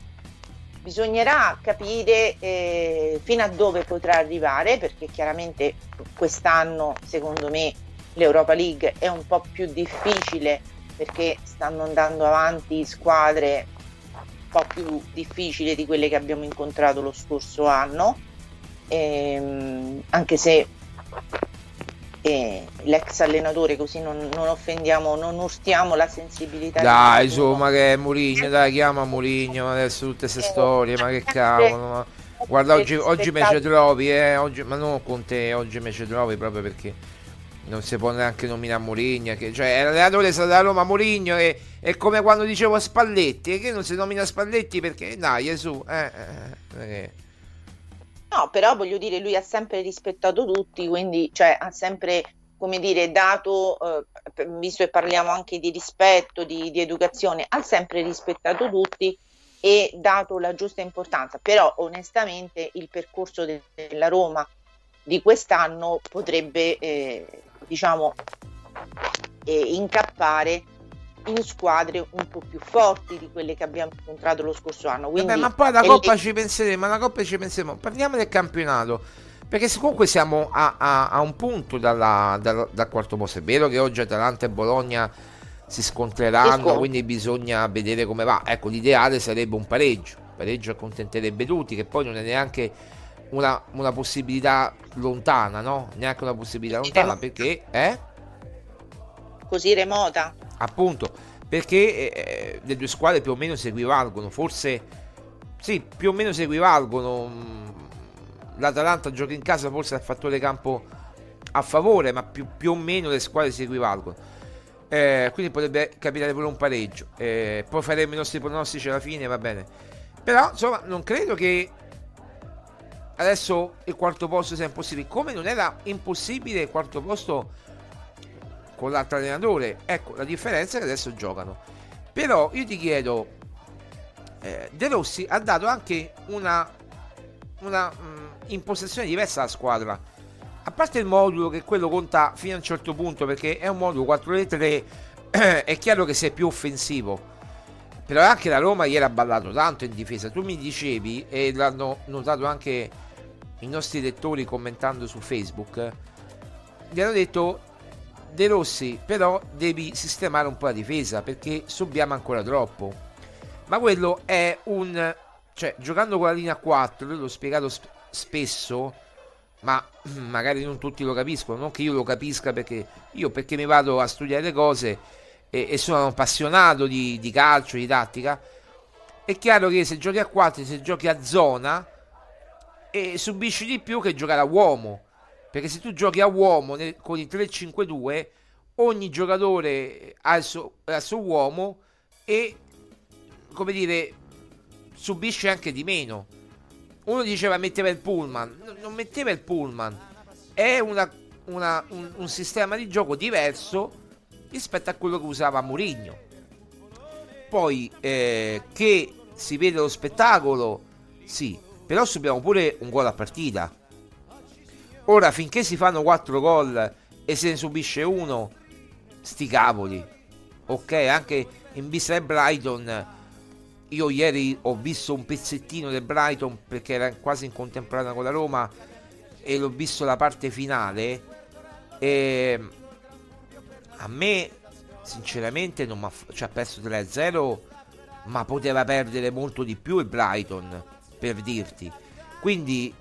Bisognerà capire eh, fino a dove potrà arrivare perché chiaramente quest'anno secondo me l'Europa League è un po' più difficile perché stanno andando avanti squadre un po' più difficili di quelle che abbiamo incontrato lo scorso anno, ehm, anche se eh, l'ex allenatore così non, non, offendiamo, non urtiamo la sensibilità.
Dai, insomma, che è Murigno, dai, chiama Murigno adesso tutte queste eh, storie, ma che cavolo. Ma... Guarda, oggi, oggi me ci trovi, eh, oggi, ma non con te, oggi me ci trovi proprio perché non si può neanche nominare Mourinho cioè era allenatore della Roma Mourinho e è come quando dicevo Spalletti che non si nomina Spalletti perché dai su eh, eh, eh,
No, però voglio dire, lui ha sempre rispettato tutti, quindi cioè, ha sempre, come dire, dato, eh, visto che parliamo anche di rispetto, di, di educazione, ha sempre rispettato tutti e dato la giusta importanza. Però onestamente il percorso de- della Roma di quest'anno potrebbe, eh, diciamo, eh, incappare in squadre un po' più forti di quelle che abbiamo incontrato lo scorso anno. Quindi
Vabbè, ma poi alla Coppa
lì-
ci penseremo, alla Coppa ci penseremo. Parliamo del campionato. Perché comunque siamo a, a- a un punto dalla- dal, dal quarto posto. È vero che oggi Atalanta e Bologna si scontreranno, quindi bisogna vedere come va. Ecco, l'ideale sarebbe un pareggio. Il pareggio accontenterebbe tutti, che poi non è neanche una, una possibilità lontana, no? Neanche una possibilità lontana, perché... Eh?
così remota.
Appunto, perché eh, le due squadre più o meno si equivalgono, forse sì, più o meno si equivalgono. Mm, L'Atalanta gioca in casa, forse ha il fattore campo a favore, ma più, più o meno le squadre si equivalgono. Eh, quindi potrebbe capitare pure un pareggio. Eh, poi faremo i nostri pronostici alla fine, va bene. Però, insomma, non credo che adesso il quarto posto sia impossibile. Come non era impossibile il quarto posto con l'altro allenatore. Ecco, la differenza è che adesso giocano. Però io ti chiedo, eh, De Rossi ha dato anche una, una mh, impostazione diversa alla squadra. A parte il modulo che quello conta fino a un certo punto perché è un modulo 4-3, è chiaro che sei più offensivo. Però anche la Roma ieri ha ballato tanto in difesa. Tu mi dicevi, e l'hanno notato anche i nostri lettori commentando su Facebook, gli hanno detto De Rossi, però devi sistemare un po' la difesa perché subiamo ancora troppo. Ma quello è un... cioè, giocando con la linea 4, io l'ho spiegato sp- spesso, ma magari non tutti lo capiscono, non che io lo capisca perché io perché mi vado a studiare le cose e, e sono appassionato di, di calcio, di tattica, è chiaro che se giochi a 4, se giochi a zona, e subisci di più che giocare a uomo. Perché se tu giochi a uomo nel- con il 3-5-2, ogni giocatore ha il, suo, ha il suo uomo e, come dire, subisce anche di meno. Uno diceva metteva il pullman, No, non metteva il pullman, è una- una- un, un sistema di gioco diverso rispetto a quello che usava Mourinho. Poi eh, che si vede lo spettacolo, sì, però subiamo pure un gol a partita. Ora, finché si fanno 4 gol e se ne subisce uno, sti cavoli. Ok, anche in vista del Brighton, io ieri ho visto un pezzettino del Brighton perché era quasi in contemporanea con la Roma e l'ho visto la parte finale. E a me, sinceramente, non f- cioè, ha perso 3-0, ma poteva perdere molto di più il Brighton, per dirti. Quindi,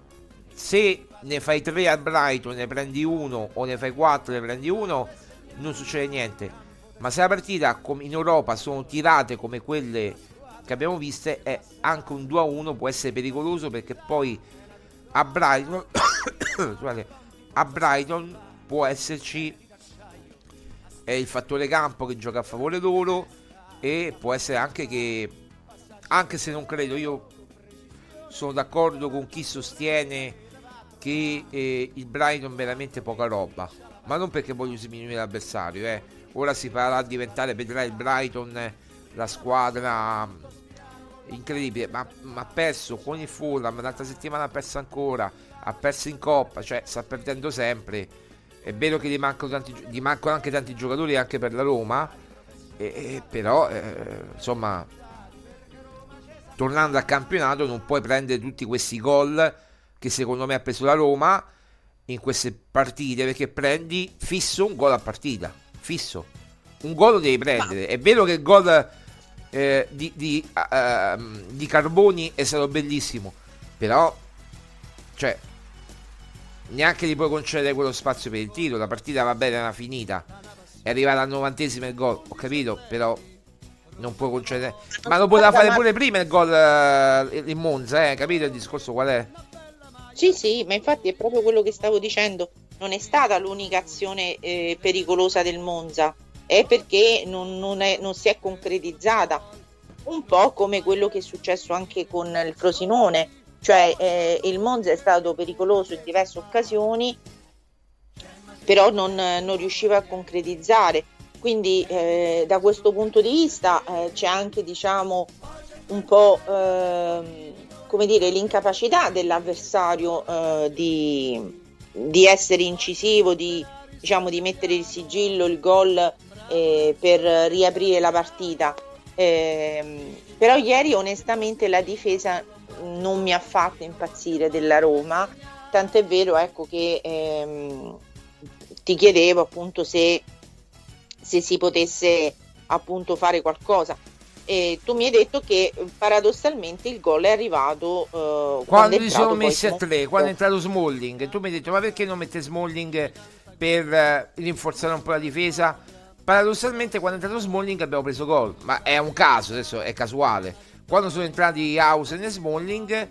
se ne fai 3 al Brighton, ne prendi uno, o ne fai 4, ne prendi uno, non succede niente. Ma se la partita in Europa sono tirate come quelle che abbiamo viste, è anche un 2-1 può essere pericoloso perché poi a Brighton, a Brighton può esserci è il fattore campo che gioca a favore loro e può essere anche che anche se non credo io sono d'accordo con chi sostiene che eh, il Brighton è veramente poca roba ma non perché voglio diminuire l'avversario eh. ora si farà diventare vedrai il Brighton la squadra mm, incredibile ma ma ha perso con il Fulham l'altra settimana ha perso ancora ha perso in Coppa cioè sta perdendo sempre è vero che gli mancano, tanti, gli mancano anche tanti giocatori anche per la Roma, e, e però eh, insomma, tornando al campionato non puoi prendere tutti questi gol che secondo me ha preso la Roma in queste partite perché prendi fisso un gol a partita, fisso. Un gol lo devi prendere. È vero che il gol eh, di, di, eh, di Carboni è stato bellissimo, però cioè neanche gli puoi concedere quello spazio per il tiro. La partita va bene, era finita. È arrivata al novantesimo il gol, ho capito, però non puoi concedere. Ma lo poteva fare pure prima il gol eh, in Monza, eh, capito il discorso qual è?
Sì, sì, ma infatti è proprio quello che stavo dicendo. Non è stata l'unica azione eh, pericolosa del Monza, è perché non, non è- non si è concretizzata. Un po' come quello che è successo anche con il Frosinone, cioè eh, il Monza è stato pericoloso in diverse occasioni, però non, non riusciva a concretizzare. Quindi eh, da questo punto di vista eh, c'è anche diciamo un po' ehm, come dire l'incapacità dell'avversario eh, di, di, essere incisivo, di, diciamo, di mettere il sigillo, il gol eh, per riaprire la partita. Eh, però ieri onestamente la difesa non mi ha fatto impazzire della Roma, tant'è vero ecco, che ehm, ti chiedevo appunto se se si potesse appunto fare qualcosa. E tu mi hai detto che paradossalmente il gol è arrivato uh,
quando, quando li sono messi a tre, quando è entrato Smalling. Tu mi hai detto ma perché non mette Smalling per uh, rinforzare un po' la difesa? Paradossalmente quando è entrato Smalling abbiamo preso gol, ma è un caso, adesso è casuale. Quando sono entrati Hausen e Smalling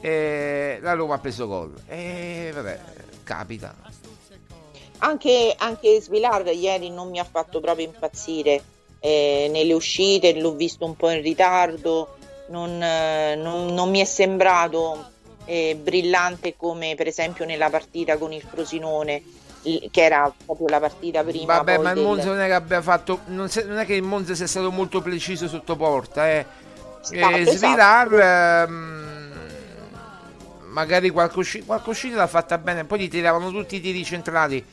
eh, la Roma ha preso gol. E vabbè, capita.
Anche, anche Svilar ieri non mi ha fatto proprio impazzire eh, nelle uscite, l'ho visto un po' in ritardo, non, eh, non, non mi è sembrato eh, brillante come per esempio nella partita con il Frosinone che era proprio la partita prima.
Vabbè, ma il Monza non è che abbia fatto. Non, se, non, è che il Monza sia stato molto preciso sotto porta. Eh. Esatto, eh, Svilar, esatto. ehm, magari qualche, qualche uscita l'ha fatta bene. Poi gli tiravano tutti i tiri centrali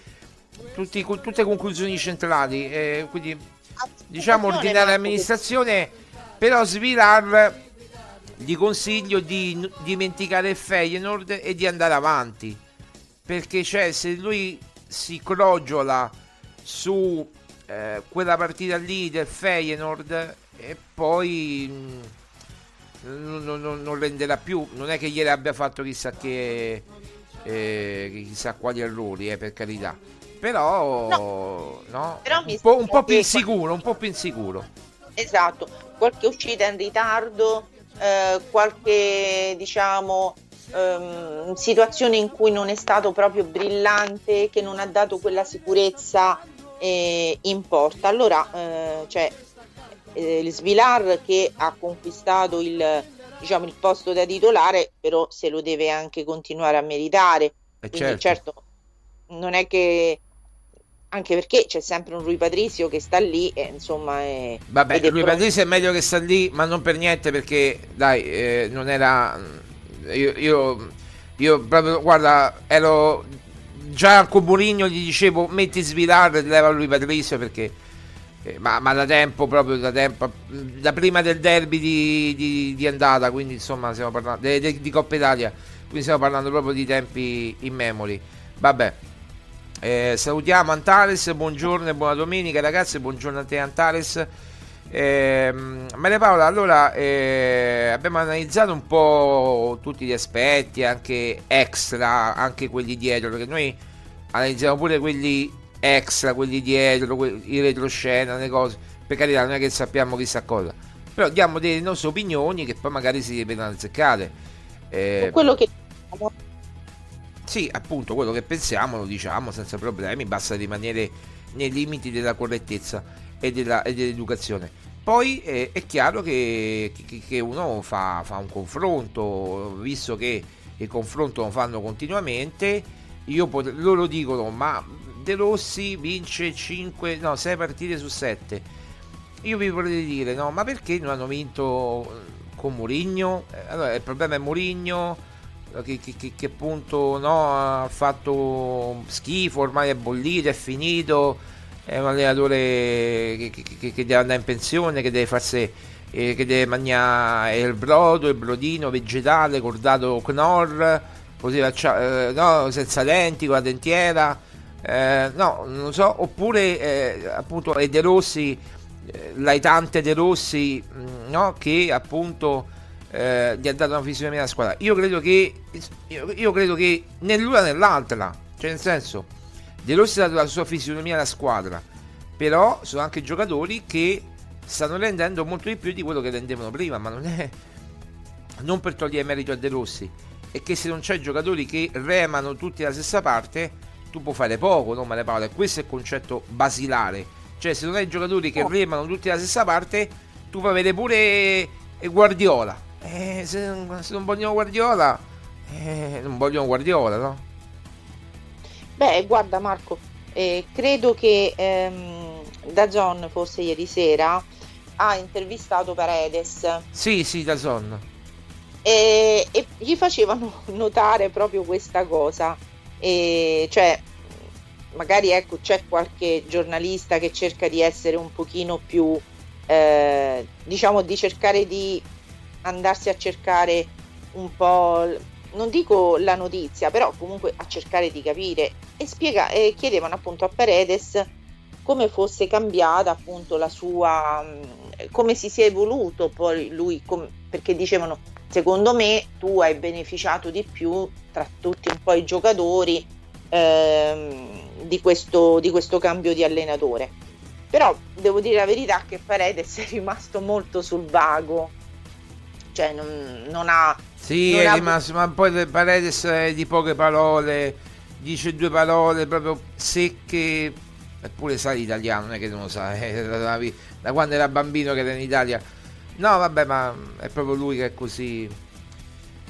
tutti, tutte conclusioni centrali. Eh, quindi diciamo ordinaria amministrazione, però Svilar gli consiglio di dimenticare il Feyenoord e di andare avanti. Perché cioè, se lui si crogiola su eh, quella partita lì del Feyenoord e poi mh, mm, non, non, non, renderà più. Non è che ieri abbia fatto chissà che eh, chissà quali errori, eh, per carità però, no, no però un, po', un po' più insicuro, un po' più insicuro.
Esatto, qualche uscita in ritardo, eh, qualche diciamo ehm, situazione in cui non è stato proprio brillante, che non ha dato quella sicurezza eh, in porta. Allora, eh, cioè, eh, il Svilar che ha conquistato il, diciamo, il posto da titolare, però se lo deve anche continuare a meritare. Eh, Quindi, certo. certo non è che anche perché c'è sempre un Rui Patrizio che sta lì e insomma è,
vabbè Rui. Patrizio è meglio che sta lì ma non per niente perché dai eh, non era io, io, io, proprio guarda ero già con Murigno gli dicevo metti Svilar e leva Rui Patrizio perché eh, ma, ma, da tempo proprio da tempo da prima del derby di, di, di andata quindi insomma stiamo parlando di, di Coppa Italia quindi stiamo parlando proprio di tempi in memory vabbè eh, salutiamo Antares, buongiorno e buona domenica ragazzi, buongiorno a te Antares. Eh, Maria Paola, allora eh, abbiamo analizzato un po' tutti gli aspetti, anche extra, anche quelli dietro, perché noi analizziamo pure quelli extra, quelli dietro, quelli, i retroscena, le cose. Per carità, non è che sappiamo chissà cosa, però diamo delle nostre opinioni che poi magari si ripetono azzeccate.
Eh, quello che
sì, appunto, quello che pensiamo lo diciamo senza problemi, basta rimanere nei limiti della correttezza e, della, e dell'educazione. Poi eh, è chiaro che, che, che uno fa, fa, un confronto, visto che il confronto lo fanno continuamente, io pot- loro dicono ma De Rossi vince 5, no, 6 partite su 7. Io vi vorrei dire, no, ma perché non hanno vinto con Mourinho? Eh, allora, il problema è Mourinho che, che, che appunto no, ha fatto schifo, ormai è bollito, è finito, è un allenatore che, che deve andare in pensione, che deve farsi eh, che deve mangiare il brodo, il brodino vegetale, cordato Knorr, così eh, no, senza lenti, con la dentiera, eh, no, non so, oppure eh, appunto è De Rossi, eh, l'aitante De Rossi, mm, no, che appunto eh, gli ha dato una fisionomia alla squadra. Io credo che, io, io credo che né l'una né l'altra, cioè nel senso, De Rossi ha dato la sua fisionomia alla squadra, però sono anche giocatori che stanno rendendo molto di più di quello che rendevano prima, ma non è non per togliere merito a De Rossi, è che se non c'è giocatori che remano tutti dalla stessa parte, tu puoi fare poco, no Mare Paola? Questo è il concetto basilare. Cioè, se non hai giocatori che remano tutti dalla stessa parte, tu puoi avere pure Guardiola Eh, se, se non vogliono Guardiola, eh, non vogliono Guardiola, no?
Beh, guarda Marco, eh, credo che ehm, Dazon forse ieri sera ha intervistato Paredes
Sì, sì, da Son.
e, e gli facevano notare proprio questa cosa, e cioè magari ecco c'è qualche giornalista che cerca di essere un pochino più, eh, diciamo di cercare di andarsi a cercare un po', non dico la notizia, però comunque a cercare di capire e, spiega, e chiedevano appunto a Paredes come fosse cambiata appunto la sua, mh, come si sia evoluto poi lui, com- perché dicevano secondo me tu hai beneficiato di più tra tutti un po' i giocatori ehm, di, questo, di questo cambio di allenatore. Però devo dire la verità che Paredes è rimasto molto sul vago, cioè non, non ha...
Sì,
non
è
ha-
rimasto, ma poi Paredes è di poche parole, dice due parole proprio secche, eppure sa l'italiano, non è che non lo sa, eh, da, da quando era bambino che era in Italia. No, vabbè, ma è proprio lui che è così.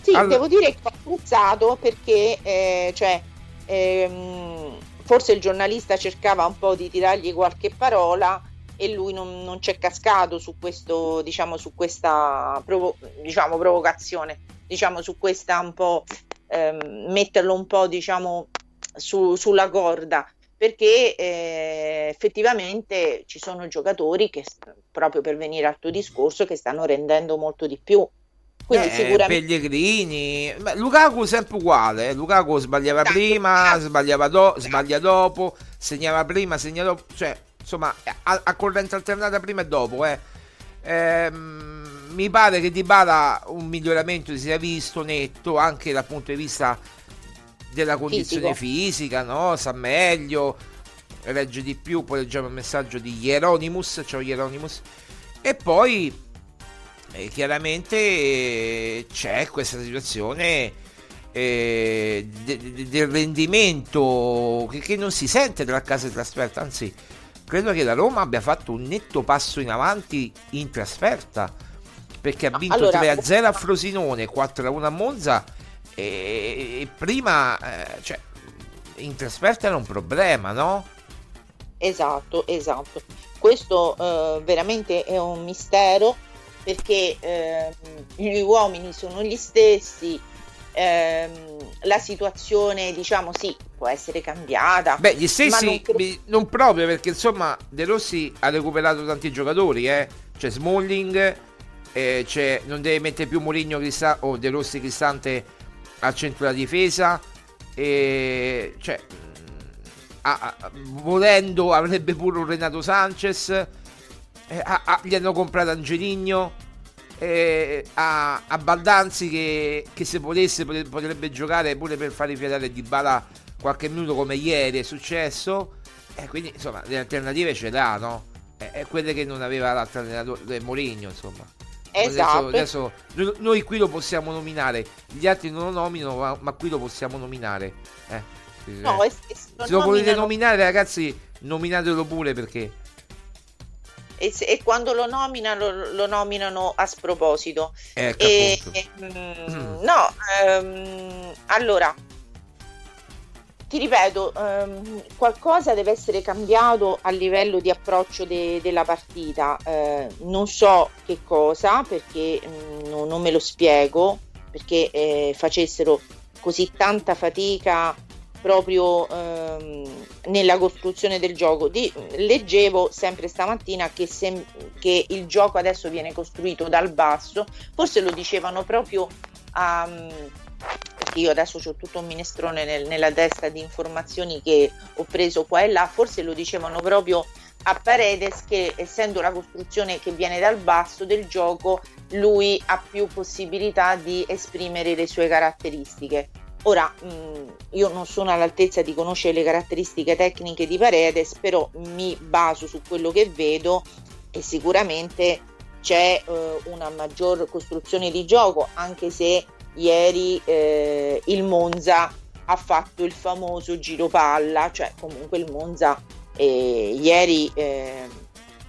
Sì,
Allora-
devo dire che ho apprezzato perché eh, cioè, ehm, forse il giornalista cercava un po' di tirargli qualche parola e lui non, non c'è cascato su questo, diciamo, su questa provo- diciamo, provocazione, diciamo, su questa un po' ehm, metterlo un po' diciamo su- sulla corda. Perché eh, effettivamente ci sono giocatori che proprio per venire al tuo discorso che stanno rendendo molto di più. Quindi
Eh,
sicuramente
Pellegrini, Beh, Lukaku sempre uguale, eh. Lukaku sbagliava prima, sbagliava do- sbaglia dopo, segnava prima, segna dopo, cioè insomma a, a corrente alternata prima e dopo. Eh. Ehm, mi pare che Di Bala un miglioramento si sia visto netto anche dal punto di vista della condizione fisica, no? Sa meglio, legge di più, poi leggiamo il messaggio di Hieronymus, ciao Hieronymus. E poi eh, chiaramente eh, c'è questa situazione eh, de- de- del rendimento che, che non si sente dalla casa di trasferta, anzi credo che la Roma abbia fatto un netto passo in avanti in trasferta perché ha vinto
allora-
3-0 a Frosinone, 4-1 a Monza e, e prima eh, cioè, in trasferta era un problema, no?
Esatto, esatto. Questo eh, veramente è un mistero perché ehm, gli uomini sono gli stessi, ehm, la situazione diciamo sì può essere cambiata.
Beh, gli stessi
non cre-
non proprio perché insomma De Rossi ha recuperato tanti giocatori, eh. C'è Smalling, eh, c'è, non deve mettere più Mourinho Crista- o De Rossi Cristante al centro della difesa. E, cioè, mh, ha- ha- volendo avrebbe pure un Renato Sanchez. eh, ha- gli hanno comprato Angeligno. eh, a, a Baldanzi che, che se volesse potre- potrebbe giocare pure per fare rifiatare Di Bala qualche minuto come ieri è successo e quindi insomma le alternative ce l'ha no? è, è quelle che non aveva l'altro allenatore Mourinho insomma
Esatto.
adesso, adesso noi, qui lo possiamo nominare gli altri non lo nominano ma, ma qui lo possiamo nominare eh,
No,
eh.
e- e se lo
lo volete
nominano-
nominare ragazzi nominatelo pure perché
e, se- e quando lo nominano lo nominano a sproposito.
ecco
E-
appunto
mm, no, ehm, allora ti ripeto, ehm, qualcosa deve essere cambiato a livello di approccio de- della partita. Eh, non so che cosa perché mm, no- non me lo spiego perché eh, facessero così tanta fatica proprio ehm, nella costruzione del gioco. Di- leggevo sempre stamattina che, sem- che il gioco adesso viene costruito dal basso, forse lo dicevano proprio a... perché io adesso ho tutto un minestrone nel- nella testa di informazioni che ho preso qua e là, forse lo dicevano proprio a Paredes che essendo la costruzione che viene dal basso del gioco, lui ha più possibilità di esprimere le sue caratteristiche. Ora, mh, io non sono all'altezza di conoscere le caratteristiche tecniche di Paredes, però mi baso su quello che vedo e sicuramente c'è eh, una maggior costruzione di gioco, anche se ieri eh, il Monza ha fatto il famoso giro palla, cioè comunque il Monza eh, ieri eh,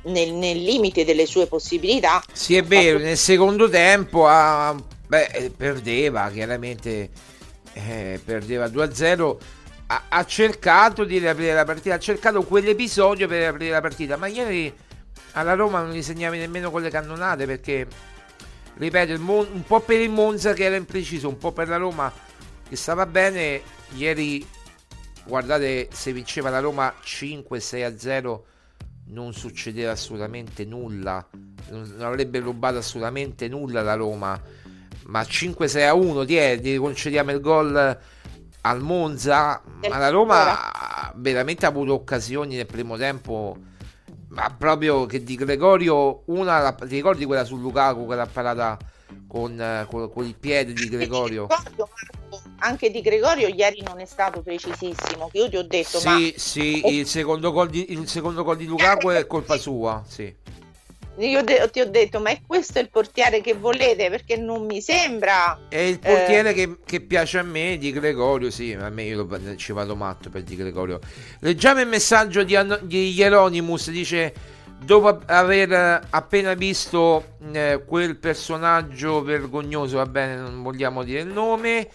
nel, nel limite delle sue possibilità.
Sì, è vero, nel secondo tempo ah, beh, eh, perdeva, chiaramente eh, perdeva 2-0. Ha, ha, cercato di riaprire la partita, ha cercato quell'episodio per riaprire la partita, ma ieri alla Roma non gli segnavi nemmeno con le cannonate perché, ripeto, Mon- un po' per il Monza che era impreciso, un po' per la Roma che stava bene. Ieri, guardate, se vinceva la Roma 5-6-0 non succedeva assolutamente nulla, non avrebbe rubato assolutamente nulla la Roma, ma 5-6 a 1 ti, concediamo il gol al Monza, ma la Roma veramente ha avuto occasioni nel primo tempo, ma proprio che di Gregorio, una, ti ricordi quella su Lukaku, quella parata con, con, con il piede di Gregorio?
anche di Gregorio ieri non è stato precisissimo. Che io ti ho detto,
sì,
ma...
sì, il secondo gol di, il secondo gol di Lukaku è colpa sua, sì.
Io de- ti ho detto, ma è questo il portiere che volete? Perché non mi sembra.
È il portiere eh... che, che, piace a me di Gregorio. Sì, a me io lo, ci vado matto per di Gregorio. Leggiamo il messaggio di, An- di Hieronymus. Dice: Dopo aver appena visto eh, quel personaggio vergognoso, va bene, non vogliamo dire il nome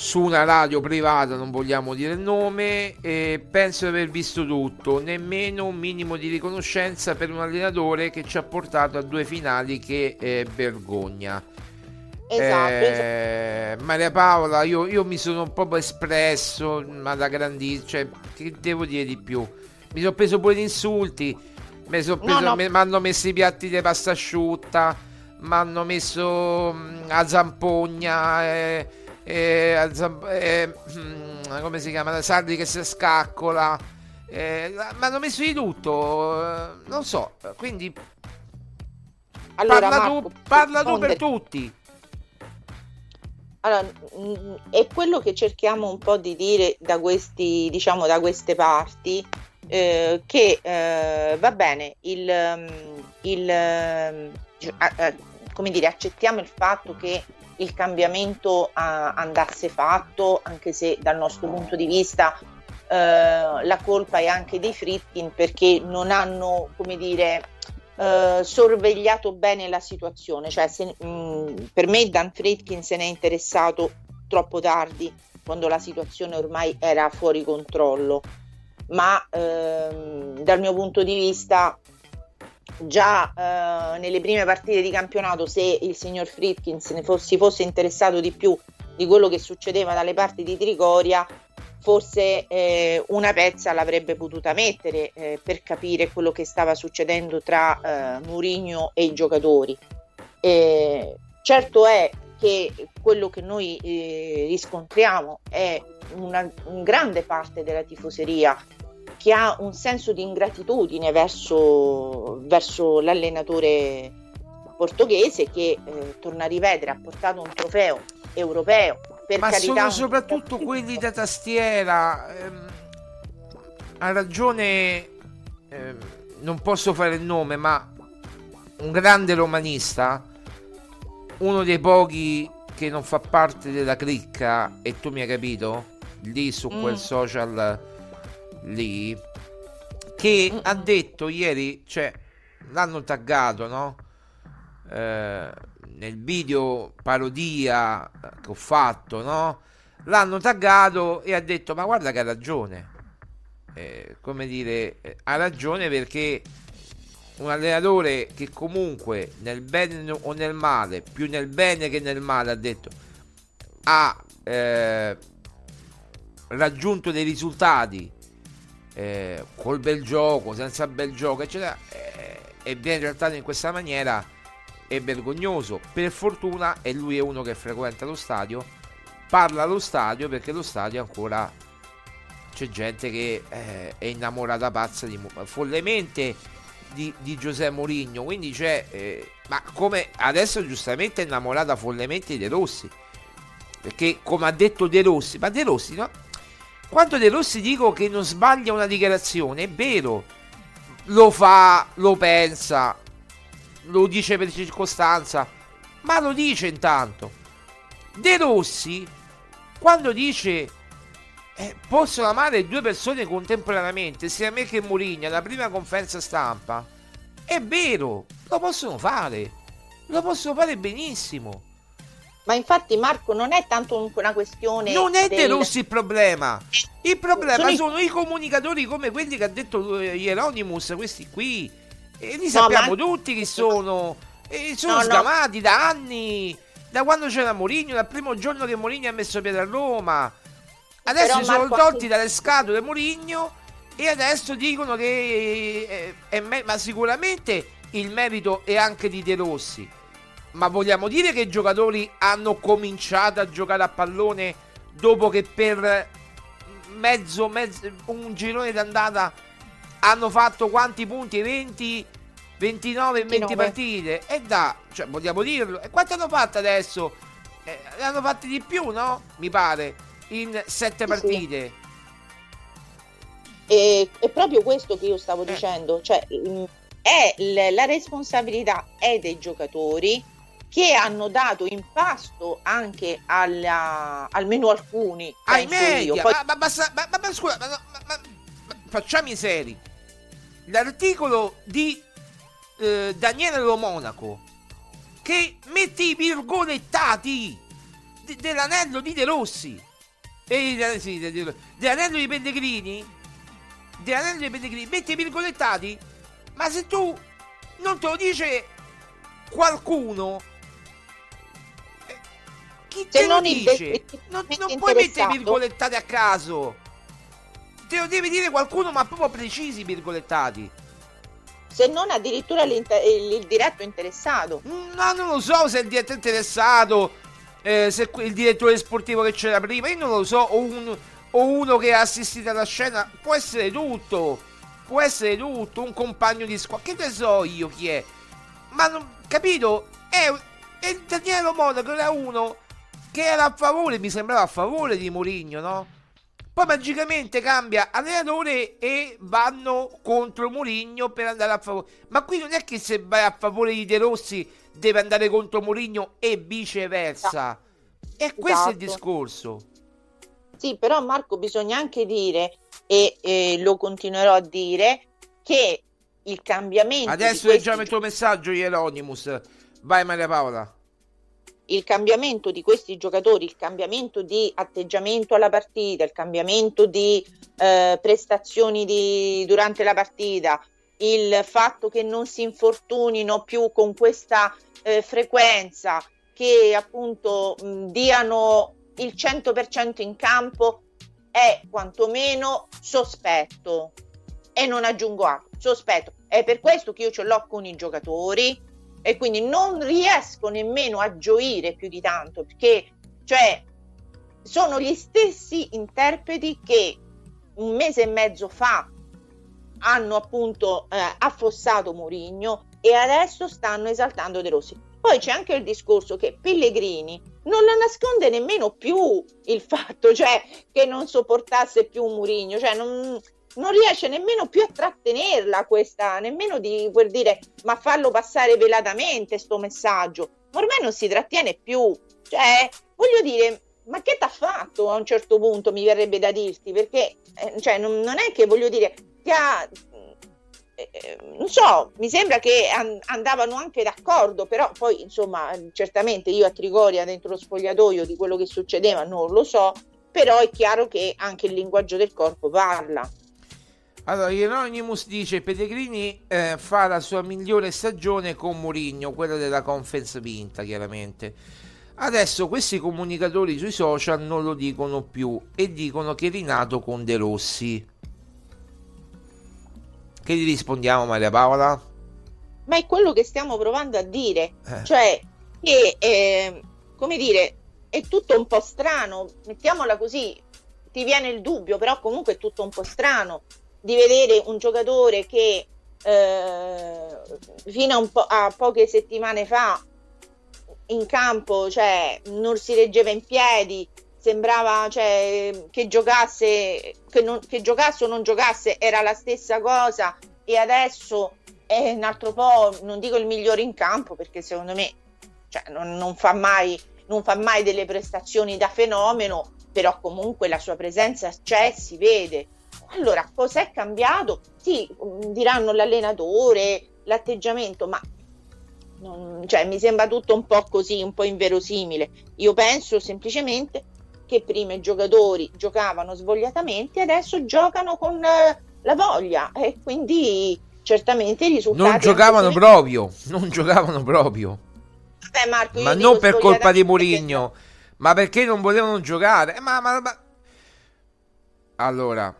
su una radio privata, non vogliamo dire il nome, e penso di aver visto tutto, nemmeno un minimo di riconoscenza per un allenatore che ci ha portato a due finali che è vergogna. Esatto, eh, Maria Paola, io, io, mi sono proprio espresso, ma da grandissimo, cioè, che devo dire di più? Mi sono preso pure gli insulti, mi no, no. hanno messo i piatti di pasta asciutta, mi hanno messo mh, a zampogna. Eh, eh, eh, come si chiama? Sardi che si scaccola. Eh, mi hanno messo di tutto, eh, non so, quindi allora, parla, Marco, tu, parla tu per tutti.
Allora, mm, è quello che cerchiamo un po' di dire da, questi, diciamo, da queste parti, eh, che eh, va bene, il, mm, il, eh, come dire, accettiamo il fatto che il cambiamento andasse fatto, anche se dal nostro punto di vista eh, la colpa è anche dei Fritkin perché non hanno, come dire, eh, sorvegliato bene la situazione. Cioè, se, mh, per me Dan Fritkin se ne è interessato troppo tardi, quando la situazione ormai era fuori controllo. Ma ehm, dal mio punto di vista già eh, nelle prime partite di campionato se il signor Fritkins ne fosse, si fosse interessato di più di quello che succedeva dalle parti di Trigoria forse eh, una pezza l'avrebbe potuta mettere eh, per capire quello che stava succedendo tra eh, Mourinho e i giocatori. Certo è che quello che noi eh, riscontriamo è una, una grande parte della tifoseria che ha un senso di ingratitudine verso, verso l'allenatore portoghese che, eh, torna a ripetere, ha portato un trofeo europeo. Per
Ma sono soprattutto quelli da tastiera. Ehm, ha ragione, ehm, non posso fare il nome, ma un grande romanista, uno dei pochi che non fa parte della cricca, e tu mi hai capito? Lì su quel mm. social lì che ha detto ieri, cioè l'hanno taggato, no? Eh, nel video parodia che ho fatto, no? L'hanno taggato e ha detto: Ma guarda che ha ragione. Eh, come dire, ha ragione perché un allenatore che comunque nel bene o nel male, più nel bene che nel male, ha detto, ha eh, raggiunto dei risultati eh, col bel gioco, senza bel gioco, eccetera, eh, e viene trattato in questa maniera è vergognoso. Per fortuna, e lui è uno che frequenta lo stadio, parla allo stadio perché lo stadio ancora c'è gente che eh, è innamorata pazza di, follemente di, di Giuseppe Mourinho. Quindi c'è, eh, ma come adesso giustamente è innamorata follemente di De Rossi. Perché come ha detto De Rossi, ma De Rossi no? Quando De Rossi dico che non sbaglia una dichiarazione, è vero, lo fa, lo pensa, lo dice per circostanza, ma lo dice intanto. De Rossi, quando dice eh, possono amare due persone contemporaneamente, sia me che Mourinho, alla prima conferenza stampa. È vero, lo possono fare. Lo possono fare benissimo.
Ma infatti Marco non è tanto una questione...
Non è
del...
De Rossi il problema. Il problema
Sono i-
sono i comunicatori come quelli che ha detto eh, Hieronymus, questi qui. E li
No,
sappiamo
ma-
tutti chi sono. E sono
No, no.
sgamati da anni. Da quando c'era Mourinho, dal primo giorno che Mourinho ha messo piede a Roma. Adesso
Però,
si sono
Marco,
tolti dalle scatole Mourinho e adesso dicono che eh, è me- ma sicuramente il merito è anche di De Rossi. Ma vogliamo dire che i giocatori hanno cominciato a giocare a pallone dopo che per mezzo, mezzo un girone d'andata hanno fatto quanti punti? 20, 29 in 20
29.
partite? E da, cioè vogliamo dirlo. E quanti hanno fatto adesso? Eh, ne hanno fatti di più, no? Mi pare, in 7 partite.
E, è proprio questo che io stavo
Eh.
dicendo, cioè mm, è la responsabilità è dei giocatori che hanno dato in pasto anche alla, almeno alcuni,
ai
penso io.
media.
Poi-
Ma, ma, basta- ma- ma- scusa, ma, ma- facciamo i seri. L'articolo di eh, Daniele Lo Monaco che mette i virgolettati de- dell'anello di De Rossi. E, eh, sì, de- de- dell'anello di Pellegrini. Dell'anello di Pellegrini. Mette i virgolettati. Ma se tu non te lo dice qualcuno. Chi
Se
te lo dice? non, non puoi mettere virgolettati a caso. Te lo deve dire qualcuno, ma proprio precisi virgolettati.
se non addirittura il, diretto interessato.
No, non lo so se il direttore interessato, eh, se il direttore sportivo che c'era prima, io non lo so, o, un- o uno che ha assistito alla scena, può essere tutto, può essere tutto, un compagno di squadra, che ne so io chi è, ma non, capito? È, è Daniele Monaco, era uno che era a favore, mi sembrava a favore di Mourinho, no? Poi magicamente cambia allenatore e vanno contro Mourinho per andare a favore. Ma qui non è che se vai a favore di De Rossi deve andare contro Mourinho e viceversa. E questo è il
Esatto.
discorso.
Sì, però Marco bisogna anche dire, e, e lo continuerò a dire, che il cambiamento
Adesso
questi
leggiamo il tuo messaggio, Hieronymus. Vai Maria Paola.
Il cambiamento di questi giocatori, il cambiamento di atteggiamento alla partita, il cambiamento di eh, prestazioni di- durante la partita, il fatto che non si infortunino più con questa eh, frequenza, che appunto mh, diano il 100% in campo, è quantomeno sospetto. E non aggiungo altro, sospetto. È per questo che io ce l'ho con i giocatori, e quindi non riesco nemmeno a gioire più di tanto perché cioè sono gli stessi interpreti che un mese e mezzo fa hanno appunto eh, affossato Mourinho e adesso stanno esaltando De Rossi. Poi c'è anche il discorso che Pellegrini non lo nasconde nemmeno più il fatto cioè, che non sopportasse più Mourinho, cioè non, non riesce nemmeno più a trattenerla questa, nemmeno di per dire ma farlo passare velatamente sto messaggio. Ormai non si trattiene più. Cioè, voglio dire, ma che t'ha fatto a un certo punto, mi verrebbe da dirti, perché eh, cioè, non, non è che voglio dire, ti ha, eh, eh, non so, mi sembra che an- andavano anche d'accordo, però poi insomma, certamente io a Trigoria dentro lo spogliatoio di quello che succedeva non lo so, però è chiaro che anche il linguaggio del corpo parla.
Allora, Hieronymus dice Pellegrini eh, fa la sua migliore stagione con Mourinho, quella della conference vinta, chiaramente. Adesso questi comunicatori sui social non lo dicono più e dicono che è rinato con De Rossi. Che gli rispondiamo, Maria Paola?
ma è quello che stiamo provando a dire,
Eh.
cioè che, eh, come dire, è tutto un po' strano, mettiamola così, ti viene il dubbio, però comunque è tutto un po' strano di vedere un giocatore che eh, fino a, po- a poche settimane fa in campo cioè, non si reggeva in piedi, sembrava cioè, che giocasse, che, non, che giocasse o non giocasse era la stessa cosa e adesso è un altro po', non dico il migliore in campo perché secondo me cioè, non, non fa mai, non fa mai delle prestazioni da fenomeno, però comunque la sua presenza c'è, si vede. Allora, cos'è cambiato? Sì, mm, diranno l'allenatore, l'atteggiamento, ma non- cioè, mi sembra tutto un po' così, un po' inverosimile. Io penso semplicemente che prima i giocatori giocavano svogliatamente, adesso giocano con eh, la voglia e quindi certamente i risultati...
Non giocavano proprio, non giocavano proprio.
Vabbè, Marco,
Ma non per colpa di Mourinho, ma perché non volevano giocare. Eh, Ma, ma- ma- Allora,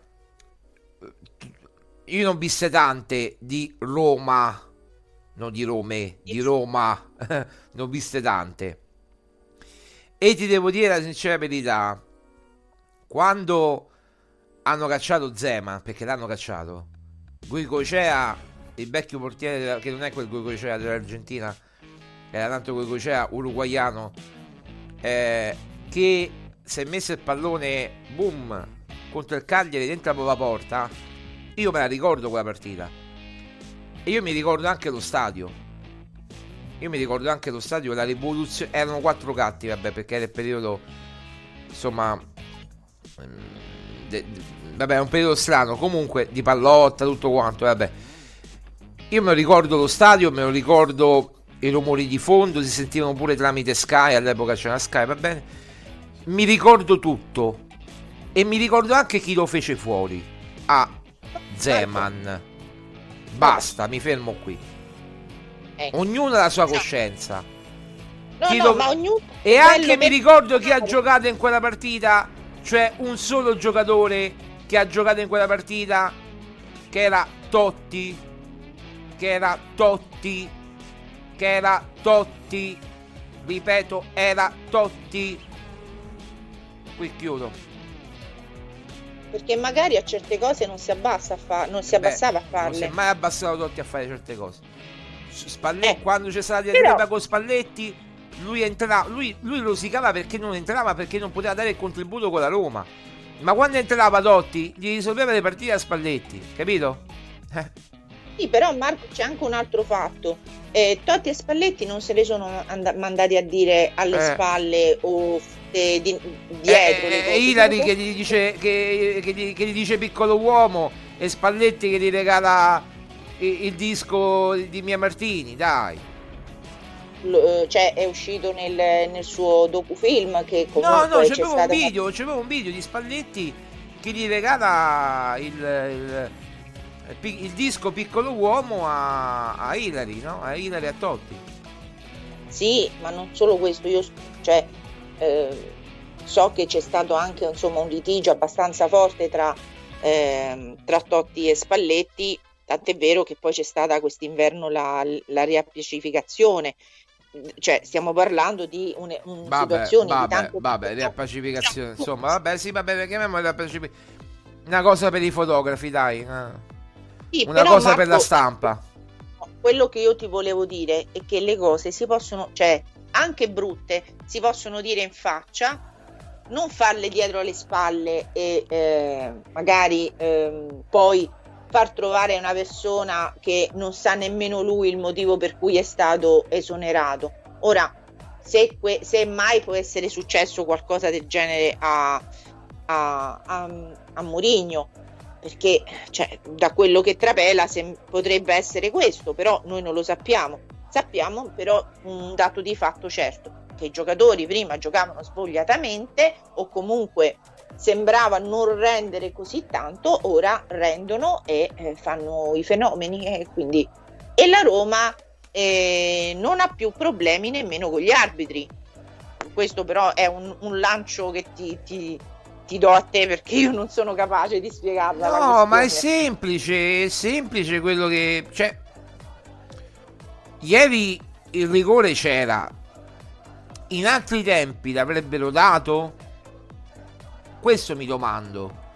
io non viste tante di Roma, non di Rome, di Roma, non viste tante. E ti devo dire la sincera verità, quando hanno cacciato Zema, perché l'hanno cacciato, Guicocea, il vecchio portiere, della- che non è quel Guicocea dell'Argentina, era tanto Guicocea uruguaiano, eh, che si è messo il pallone, boom, contro il Cagliari dentro la porta, io me la ricordo quella partita. E io mi ricordo anche lo stadio. Io mi ricordo anche lo stadio, la rivoluzione. Erano quattro gatti, vabbè, perché era il periodo. Insomma. mm, de- de- vabbè, è un periodo strano. Comunque, di pallotta, tutto quanto, vabbè. Io me lo ricordo lo stadio, me lo ricordo i rumori di fondo, si sentivano pure tramite Sky, all'epoca c'era Sky, va bene. Mi ricordo tutto. E mi ricordo anche chi lo fece fuori. Ah, Zeman. Basta, mi fermo qui.
Ecco.
Ognuno ha la sua coscienza.
No, no,
lo-
ma ognuno...
E anche mi ricordo chi ha giocato in quella partita, cioè un solo giocatore che ha giocato in quella partita, che era Totti, che era Totti, che era Totti, ripeto, era Totti. Qui chiudo.
Perché magari a certe cose non si abbassa a fa- non si abbassava a
Non si è
farle.
mai abbassato Totti a fare certe cose. Spalletti,
Eh.
quando c'è stata la
Però-
diatriba con Spalletti, lui entrava, lui, lui rosicava perché non entrava, perché non poteva dare il contributo con la Roma. Ma quando entrava Totti, gli risolveva le partite a Spalletti, capito? Eh,
Sì, però Marco c'è anche un altro fatto. Eh, Totti e Spalletti non se le sono and- mandati a dire alle
Eh.
spalle o eh, di- dietro le
eh,
cose.
Ilari che gli, dice, che, che gli- che gli dice piccolo uomo e Spalletti che gli regala il, il disco di Mia Martini, dai.
Cioè è uscito nel, nel suo docufilm che
No,
comunque
no,
c'è
c'avevo un video, c'avevo un video di Spalletti che gli regala il, il, il disco Piccolo Uomo a, a Hilary, no? A Hilary a Totti.
Sì, ma non solo questo, io cioè, eh, so che c'è stato anche insomma, un litigio abbastanza forte tra, ehm, tra Totti e Spalletti, tant'è vero che poi c'è stata quest'inverno la, la riappacificazione. Cioè, stiamo parlando di un, un
Vabbè,
situazioni di
vabbè,
tanto
vabbè, riappacificazione, insomma, vabbè, sì, vabbè, chiamiamola riappacificazione. Una cosa per i fotografi, dai. eh.
Sì,
Una cosa per la
Marco,
stampa.
quello che io ti volevo dire è che le cose si possono, cioè anche brutte, si possono dire in faccia, non farle dietro le spalle e eh, magari ehm, poi far trovare una persona che non sa nemmeno lui il motivo per cui è stato esonerato. Ora, se, que- se mai può essere successo qualcosa del genere a, a, a, a Mourinho, perché cioè, da quello che trapela sem- potrebbe essere questo, però noi non lo sappiamo. Sappiamo però un dato di fatto certo, che i giocatori prima giocavano svogliatamente o comunque sembrava non rendere così tanto, ora rendono e eh, fanno i fenomeni e quindi e la Roma eh, non ha più problemi nemmeno con gli arbitri. Questo però è un, un lancio che ti, ti- ti do a te perché io non sono capace di spiegarla. la
No, ma è semplice, è semplice quello che... Cioè, ieri il rigore c'era. In altri tempi l'avrebbero dato? Questo mi domando.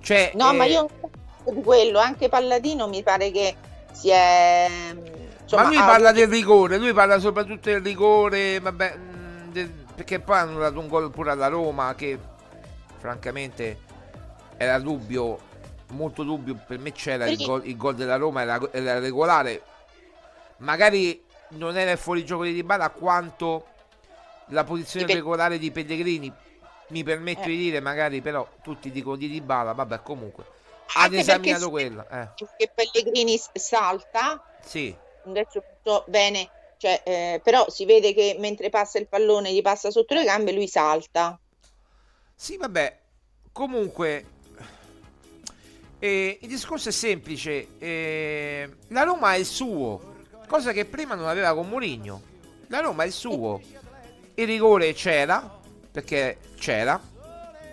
Cioè,
No, ma
eh,
io non so di quello, anche Palladino mi pare che si è... insomma,
ma lui
ha
parla del rigore, lui parla soprattutto del rigore, vabbè, mh, del- perché poi hanno dato un gol pure alla Roma che francamente era dubbio, molto dubbio, per me c'era il gol, il gol della Roma, era, era regolare, magari non era il fuorigioco di Dybala quanto la posizione
Pe-
regolare di Pellegrini, mi permetto
Eh.
di dire, magari però tutti dicono di Dybala, vabbè comunque. Ha esaminato quella, eh.
Che Pellegrini salta,
Sì.
adesso bene, cioè, eh, però si vede che mentre passa il pallone gli passa sotto le gambe, lui salta.
Sì, vabbè, comunque eh, il discorso è semplice. eh, la Roma è il suo, cosa che prima non aveva con Mourinho. La Roma è il suo. Il rigore c'era, perché c'era,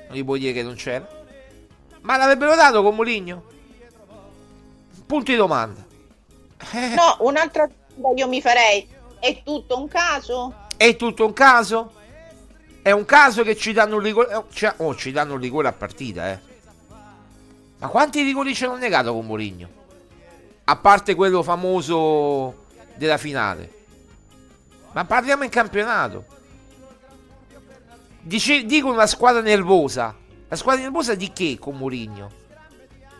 non gli puoi dire che non c'era. Ma l'avrebbero dato con Mourinho? Punto di domanda. Eh,
No, un'altra domanda io mi farei, è tutto un caso?
È tutto un caso? È un caso che ci danno un rigore. oh, cioè- oh, ci danno un rigore a partita, eh. Ma quanti rigori ci hanno negato con Mourinho? A parte quello famoso della finale. Ma parliamo in campionato. Dice, dico una squadra nervosa. La squadra nervosa di che con Mourinho?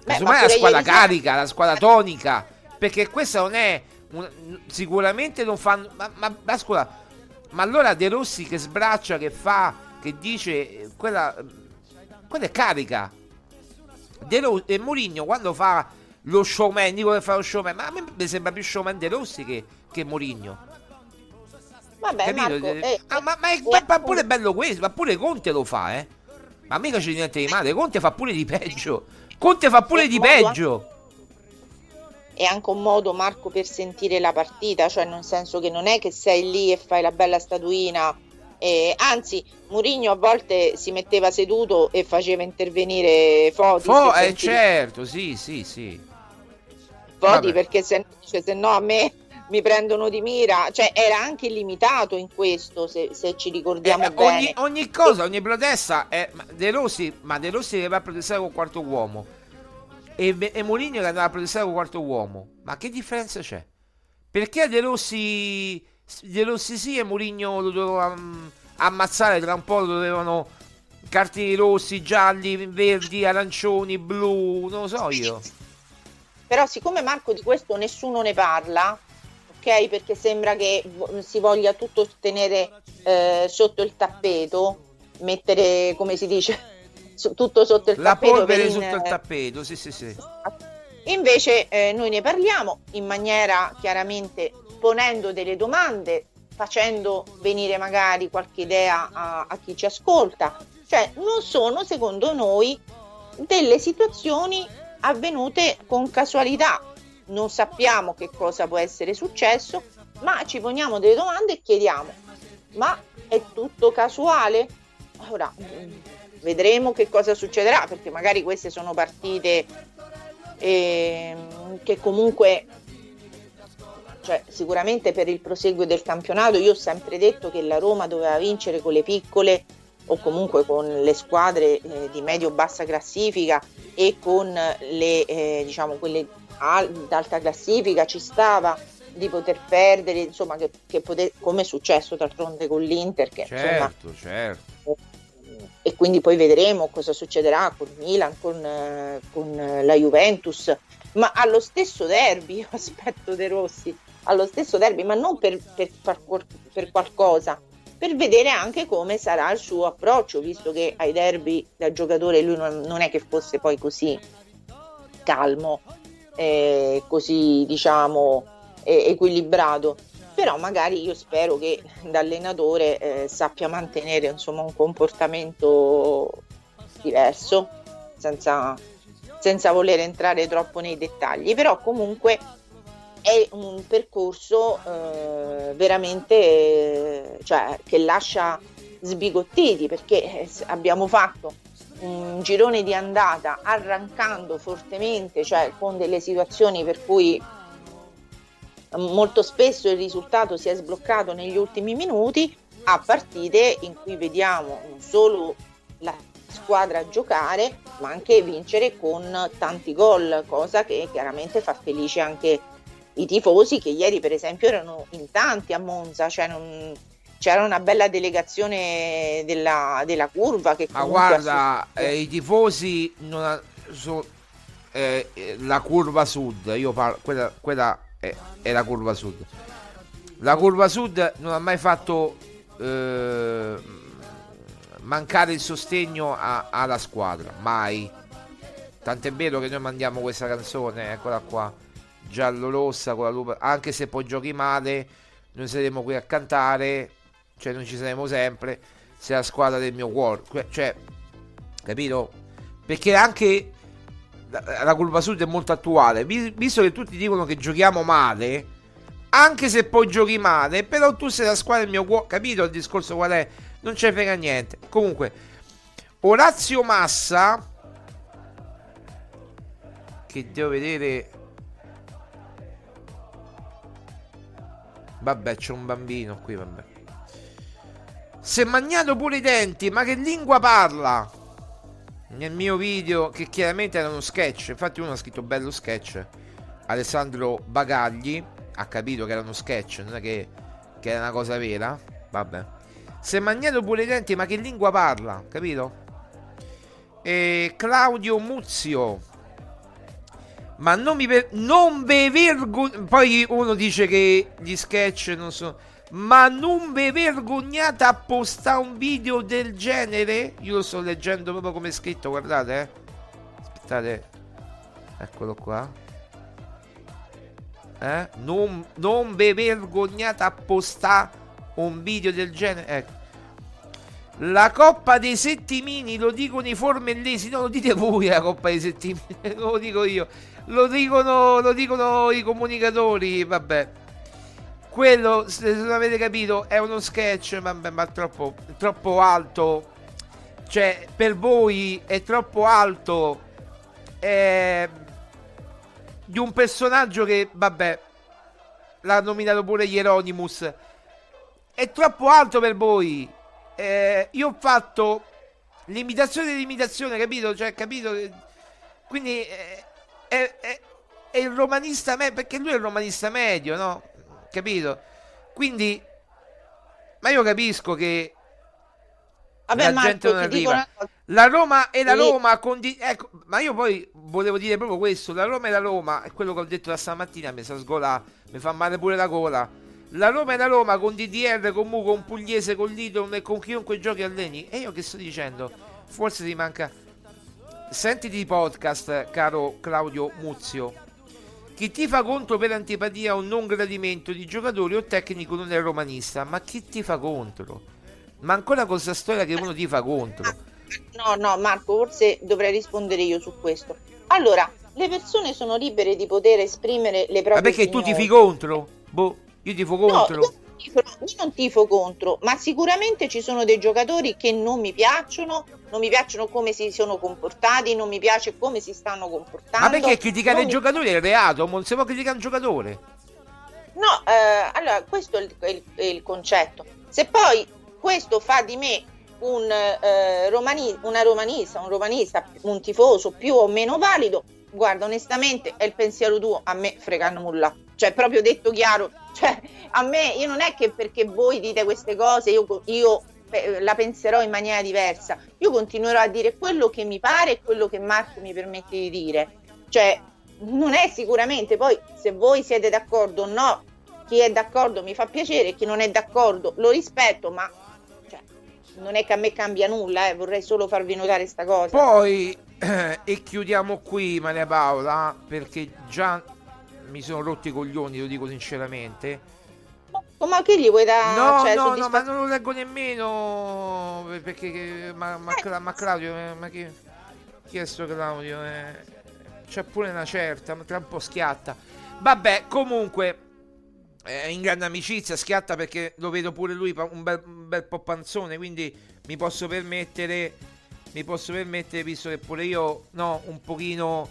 Casomai
ma
la squadra carica, la squadra tonica. Perché questa non è. un- sicuramente non fanno. Ma, ma, ma scusa, ma allora De Rossi che sbraccia, che fa, che dice. Quella, quella è carica. De Ro- e Mourinho quando fa lo showman, dico che fa lo showman, ma a me mi sembra più showman De Rossi che, che Mourinho.
Vabbè? Marco,
Eh,
eh,
ah, ma, ma è-
eh,
ma- pure è bello questo, ma pure Conte lo fa, eh. Ma mica c'è niente di male, Conte fa pure di peggio. Conte fa pure di peggio.
è anche un modo, Marco, per sentire la partita, cioè nel senso che non è che sei lì e fai la bella statuina. eh, anzi, Mourinho a volte si metteva seduto e faceva intervenire Foti.
Fo-
se
eh, certo, sì, sì, sì.
Foti
vabbè.
perché se, cioè, se no a me mi prendono di mira. Cioè, era anche limitato in questo, se, se ci ricordiamo
Eh,
bene.
ogni, ogni cosa, ogni protesta è ma De Rossi, ma De Rossi che va a protestare col quarto uomo e, e Mourinho che andava a protestare col quarto uomo. Ma che differenza c'è? Perché De Rossi De Rossi sì e Mourinho lo doveva mm, ammazzare tra un po' lo dovevano cartini rossi, gialli, verdi, arancioni, blu, non lo so io.
Però siccome Marco di questo nessuno ne parla, ok? Perché sembra che si voglia tutto tenere eh, sotto il tappeto, mettere, come si dice, tutto sotto il
La
tappeto.
polvere
per in-
sotto il tappeto, sì, sì, sì.
Invece eh, noi ne parliamo in maniera chiaramente ponendo delle domande, facendo venire magari qualche idea a, a chi ci ascolta. Cioè non sono secondo noi delle situazioni avvenute con casualità. Non sappiamo che cosa può essere successo, ma ci poniamo delle domande e chiediamo, ma è tutto casuale? Ora mm, vedremo che cosa succederà, perché magari queste sono partite ehm, che comunque cioè, sicuramente per il proseguo del campionato io ho sempre detto che la Roma doveva vincere con le piccole o comunque con le squadre eh, di medio-bassa classifica e con le eh, diciamo quelle al- d'alta classifica ci stava di poter perdere insomma che, che poter, come è successo d'altronde con l'Inter che insomma
Certo, certo.
e quindi poi vedremo cosa succederà con Milan, con, eh, con, eh, la Juventus, ma allo stesso derby, aspetto De Rossi, allo stesso derby, ma non per, per, per qualcosa, per vedere anche come sarà il suo approccio, visto che ai derby da giocatore lui non, non è che fosse poi così calmo, eh, così diciamo eh, equilibrato. Però magari io spero che da allenatore eh, sappia mantenere insomma un comportamento diverso senza, senza voler entrare troppo nei dettagli. Però comunque è un percorso eh, veramente cioè, che lascia sbigottiti perché eh, abbiamo fatto un girone di andata arrancando fortemente cioè con delle situazioni per cui molto spesso il risultato si è sbloccato negli ultimi minuti a partite in cui vediamo non solo la squadra giocare ma anche vincere con tanti gol, cosa che chiaramente fa felice anche i tifosi che ieri per esempio erano in tanti a Monza, cioè non- c'era una bella delegazione della, della curva che
Ma guarda, eh, i tifosi non so- eh, eh, la curva sud, io parlo, quella, quella è, è la curva sud. La curva sud non ha mai fatto eh, mancare il sostegno a- alla squadra, mai. Tant'è vero che noi mandiamo questa canzone, eccola qua, giallo-rossa con la lupa, anche se poi giochi male, noi saremo qui a cantare, cioè noi ci saremo sempre, sei la squadra del mio cuore, cioè, capito? Perché anche la, la curva sud è molto attuale, Vi- visto che tutti dicono che giochiamo male, anche se poi giochi male, però tu sei la squadra del mio cuore, capito il discorso qual è? Non ne frega niente. Comunque, Orazio Massa, che devo vedere... Vabbè, c'è un bambino qui, vabbè. È mangiato pure i denti, ma che lingua parla? Nel mio video, che chiaramente era uno sketch, infatti uno ha scritto bello sketch, Alessandro Bagagli, ha capito che era uno sketch, non è che, che era una cosa vera, vabbè. È mangiato pure i denti, ma che lingua parla, capito? E Claudio Muzio, ma non mi ver- non ve vergogn- poi uno dice che gli sketch non sono ma non vi vergognate a postare un video del genere? Io lo sto leggendo proprio come è scritto, guardate, eh. Aspettate. Eccolo qua. Eh? Non, non vi vergognate a postare un video del genere? Ecco. La coppa dei settimini, lo dicono i formellesi, no, lo dite voi la coppa dei settimini, lo dico io, lo dicono, lo dicono i comunicatori, vabbè. Quello, se non avete capito, è uno sketch, vabbè, ma troppo, troppo alto. Cioè, per voi è troppo alto. È di un personaggio che, vabbè, l'ha nominato pure Hieronymus. È troppo alto per voi. Eh, io ho fatto l'imitazione dell'imitazione, capito? Cioè, capito? Quindi eh, è, è, è il romanista medio, perché lui è il romanista medio, no? Capito? Quindi, ma io capisco che
Vabbè,
la
Marco,
gente non arriva.
una.
La Roma e la
Sì.
Roma condi- ecco, ma io poi volevo dire proprio questo, la Roma e la Roma, è quello che ho detto da stamattina, mi sa sgola, mi fa male pure la gola. La Roma e la Roma con DDR, con Mu, con Pugliese, con Lidon e con chiunque giochi alleni. E io che sto dicendo? Forse ti manca Sentiti i podcast, caro Claudio Muzio. Chi ti fa contro per antipatia o non gradimento di giocatori o tecnico non è romanista, ma chi ti fa contro? Ma ancora con questa storia che uno ti fa contro.
No, no, Marco, forse dovrei rispondere io su questo. Allora, le persone sono libere di poter esprimere le proprie
Ma perché tu
opinioni.
tifi contro? Boh, io tifo contro.
No, io tifo- io non tifo contro, ma sicuramente ci sono dei giocatori che non mi piacciono, non mi piacciono come si sono comportati, non mi piace come si stanno comportando.
Ma perché criticare il
mi-
giocatore è reato? Non si può criticare un giocatore.
No, eh, allora questo è il, è il- è il concetto. Se poi questo fa di me un, eh, romani- una romanista, un romanista, un tifoso più o meno valido, guarda, onestamente è il pensiero tuo, a me frega nulla. Cioè, proprio detto chiaro, cioè, a me, io non è che perché voi dite queste cose, io, io, eh, la penserò in maniera diversa. Io continuerò a dire quello che mi pare e quello che Marco mi permette di dire. Cioè, non è sicuramente poi se voi siete d'accordo o no, chi è d'accordo mi fa piacere, chi non è d'accordo lo rispetto, ma cioè, non è che a me cambia nulla, eh, vorrei solo farvi notare sta cosa.
Poi, e chiudiamo qui Maria Paola, perché già mi sono rotti i coglioni, lo dico sinceramente.
ma che gli vuoi dare?
No,
cioè,
no, no,
soddisfa-
ma non lo leggo nemmeno perché che- ma, ma, Cla- ma Claudio, eh, ma chi, chi è sto Claudio? Eh, c'è pure una certa, ma tra un po' schiatta. Vabbè, comunque, eh, in grande amicizia, schiatta perché lo vedo pure lui un bel, un bel po' panzone, quindi mi posso permettere, mi posso permettere, visto che pure io, no, un pochino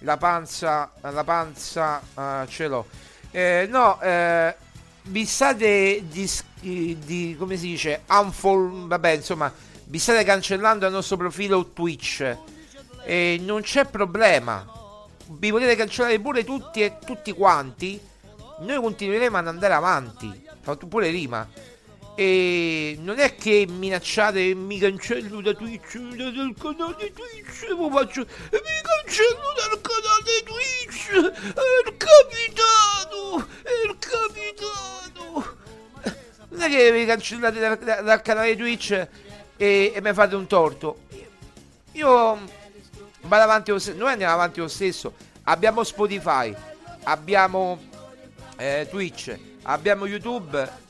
la panza, la panza eh, ce l'ho. Eh, no, eh, vi state di, di- come si dice, unfol- vabbè, insomma, vi state cancellando il nostro profilo Twitch e non c'è problema. Vi potete cancellare pure tutti e tutti quanti. Noi continueremo ad andare avanti. Fatto pure rima. E non è che minacciate mi cancello da Twitch da- dal canale Twitch poi faccio mi cancello dal canale Twitch il capitano il capitano non è che vi cancellate dal, dal canale Twitch e, e mi fate un torto. Io vado avanti lo stesso, noi andiamo avanti lo stesso. Abbiamo Spotify, abbiamo eh, Twitch, abbiamo YouTube.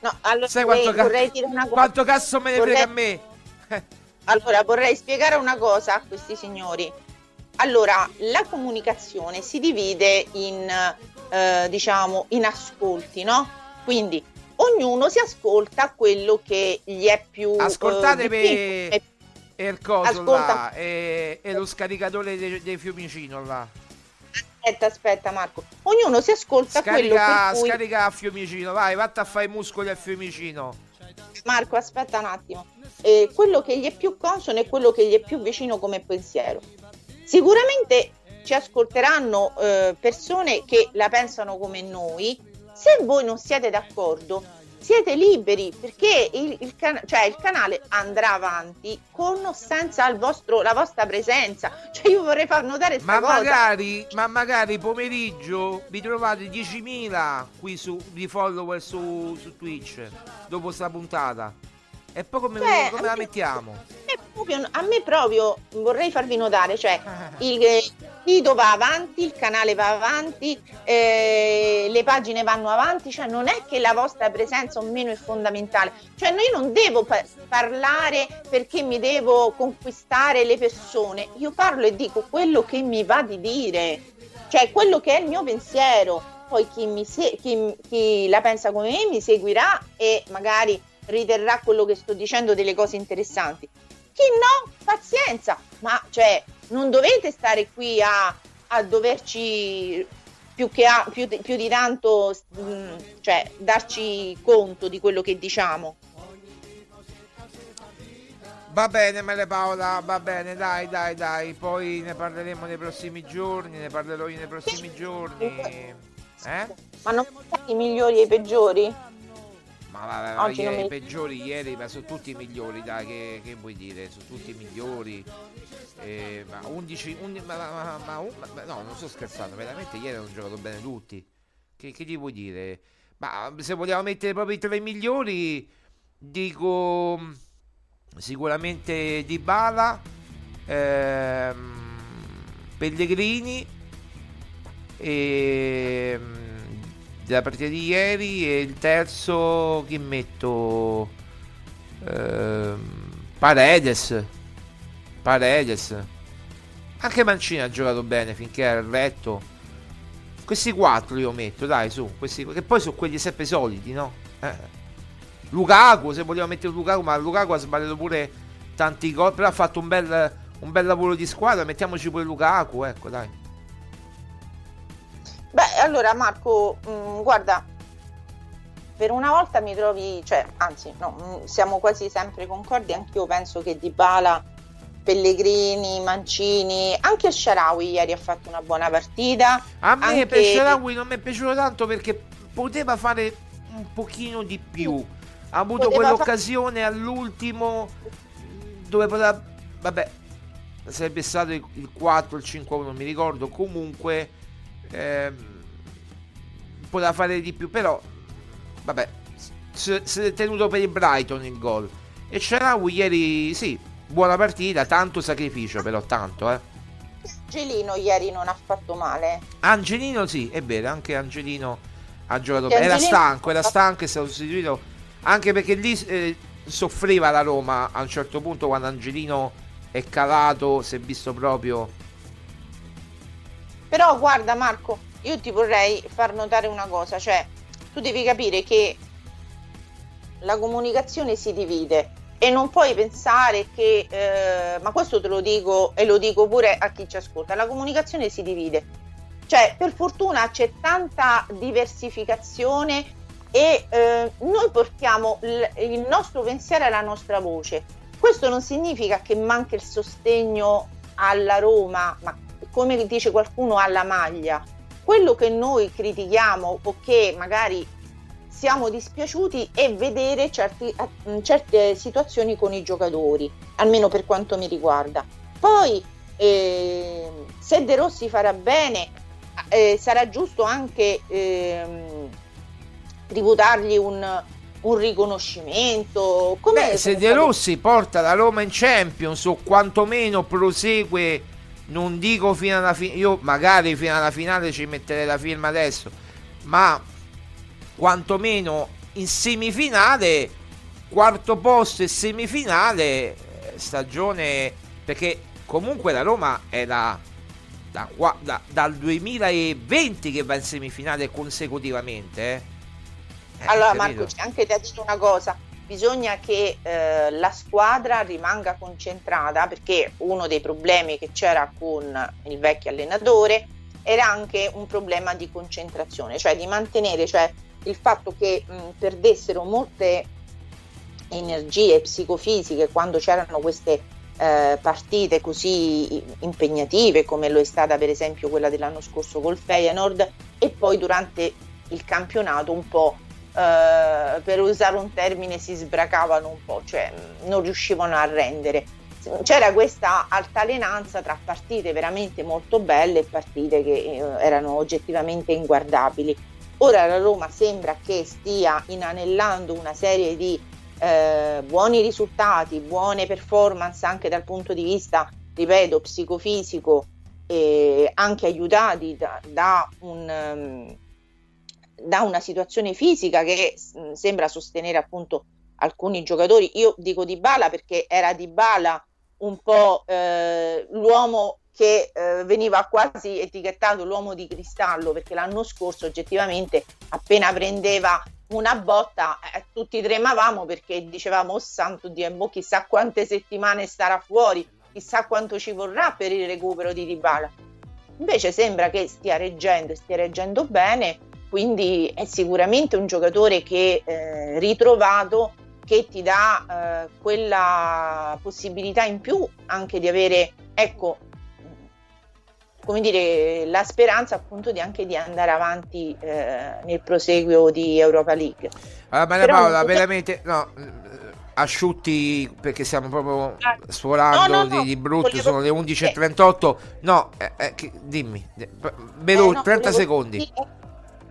No, allora
Sai quanto,
vorrei,
ca-
vorrei dire una cosa.
quanto cazzo me ne
Vorrei-
frega a me?
Allora, vorrei spiegare una cosa a questi signori. Allora, la comunicazione si divide in, eh, diciamo, in ascolti, no? Quindi ognuno si ascolta quello che gli è più... eh,
Ascoltate
difficile.
per e il coso
Ascolta.
là e, e lo scaricatore dei, dei Fiumicino là.
Aspetta, aspetta Marco. Ognuno si ascolta quello
Scarica,
cui...
scarica a Fiumicino, vai, vatta a fare i muscoli a Fiumicino.
Marco, aspetta un attimo. Eh, quello che gli è più consono è quello che gli è più vicino come pensiero. Sicuramente ci ascolteranno eh, persone che la pensano come noi. Se voi non siete d'accordo, siete liberi perché il, il can- cioè, il canale andrà avanti con o senza il vostro- la vostra presenza. Cioè, io vorrei far notare
Ma
questa cosa.
magari, ma magari pomeriggio vi trovate 10.000 qui su, di follower su, su Twitch dopo sta puntata. E poi come,
Cioè,
come la mettiamo?
A me proprio- vorrei farvi notare, cioè il sito va avanti, il canale va avanti, eh, le pagine vanno avanti, cioè non è che la vostra presenza o meno è fondamentale, cioè no, io non devo pa- parlare perché mi devo conquistare le persone, io parlo e dico quello che mi va di dire, cioè quello che è il mio pensiero, poi chi, se- chi- chi la pensa come me mi seguirà e magari riterrà quello che sto dicendo delle cose interessanti. Chi no, pazienza, ma cioè non dovete stare qui a, a doverci più, che a- più, di- più di tanto mm, cioè, darci conto di quello che diciamo.
Va bene Mele Paola, va bene, dai, dai, dai. Poi ne parleremo nei prossimi giorni, ne parlerò io nei prossimi giorni. Eh?
Ma non i migliori e i peggiori?
Ma vabbè, ma
Oggi
ieri, i peggiori ieri, ma sono tutti i migliori, dai, che, che vuoi dire? Sono tutti i migliori. Eh, ma 11, 11 ma, ma- ma- un- ma- no, non sto scherzando, veramente ieri hanno giocato bene tutti. Che, che gli vuoi dire? Ma se vogliamo mettere proprio i tre migliori, dico mm, sicuramente Dybala, ehm, Pellegrini e mm, della partita di ieri e il terzo chi metto? Ehm, Paredes. Paredes. Anche Mancini ha giocato bene finché era il retto. Questi quattro io metto dai su questi, che poi sono quelli sempre soliti no? Eh. Lukaku se vogliamo mettere Lukaku ma Lukaku ha sbagliato pure tanti gol però ha fatto un bel, un bel lavoro di squadra mettiamoci pure Lukaku ecco dai
Beh, allora Marco, mm, guarda, per una volta mi trovi, cioè, anzi, no, mm, siamo quasi sempre concordi, anche io penso che Dybala, Pellegrini, Mancini, anche Sharawi ieri ha fatto una buona partita.
A me
anche-
per Sharawi non mi è piaciuto tanto perché poteva fare un pochino di più. Ha avuto
Poteva
quell'occasione all'ultimo dove poteva... Vabbè, sarebbe stato il il 4, il 5, non mi ricordo. Comunque ehm, poteva fare di più, però vabbè, si si è tenuto per il Brighton il gol. E Sharawi ieri, sì, buona partita, tanto sacrificio però, tanto eh.
Gelino ieri non ha fatto male.
Angelino sì, è vero, anche Angelino ha giocato bene. Era
Angelino-
stanco, era stanco, è stato sostituito anche perché lì eh, soffriva la Roma a un certo punto quando Angelino è calato, si è visto proprio...
Però guarda Marco, io ti vorrei far notare una cosa, cioè tu devi capire che la comunicazione si divide e non puoi pensare che, eh, ma questo te lo dico e lo dico pure a chi ci ascolta, la comunicazione si divide. Cioè, per fortuna c'è tanta diversificazione e eh, noi portiamo il, il nostro pensiero e la nostra voce. Questo non significa che manca il sostegno alla Roma, ma come dice qualcuno alla maglia. Quello che noi critichiamo o che magari siamo dispiaciuti è vedere certi- eh, certe situazioni con i giocatori, almeno per quanto mi riguarda. Poi, eh, se De Rossi farà bene, eh, sarà giusto anche ehm, tributargli un, un riconoscimento. Come
Beh, se De Rossi porta la Roma in Champions o quantomeno prosegue, non dico fino alla fine, io magari fino alla finale ci metterei la firma adesso, ma quantomeno in semifinale, quarto posto e semifinale, eh, stagione perché comunque la Roma è da, da, da, dal 2020 che va in semifinale consecutivamente. Eh.
Eh, allora Marco c'è anche da dire una cosa, bisogna che eh, la squadra rimanga concentrata perché uno dei problemi che c'era con il vecchio allenatore era anche un problema di concentrazione, cioè di mantenere cioè, il fatto che mh, perdessero molte energie psicofisiche quando c'erano queste eh, partite così impegnative come lo è stata per esempio quella dell'anno scorso col Feyenoord e poi durante il campionato un po' eh, per usare un termine, si sbracavano un po', cioè non riuscivano a rendere. C'era questa altalenanza tra partite veramente molto belle e partite che eh, erano oggettivamente inguardabili. Ora la Roma sembra che stia inanellando una serie di eh, buoni risultati, buone performance anche dal punto di vista, ripeto, psicofisico, anche aiutati da, da un, um, da una situazione fisica che mh, mm, sembra sostenere appunto alcuni giocatori. Io dico di Bala perché era di Bala un po' eh, l'uomo che eh, veniva quasi etichettato l'uomo di cristallo perché l'anno scorso oggettivamente appena prendeva una botta eh, tutti tremavamo perché dicevamo oh santo Dio boh, chissà quante settimane starà fuori chissà quanto ci vorrà per il recupero di Dybala invece sembra che stia reggendo stia reggendo bene quindi è sicuramente un giocatore che eh, ritrovato che ti dà eh, quella possibilità in più anche di avere ecco come dire la speranza appunto di anche di andare avanti eh, nel proseguio di Europa League.
Allora Maria Paola veramente no asciutti perché stiamo proprio ah, sforando no, no, no, di, brutto volevo... sono le 11.38 no eh, eh, dimmi veloce eh, 30 secondi.
dire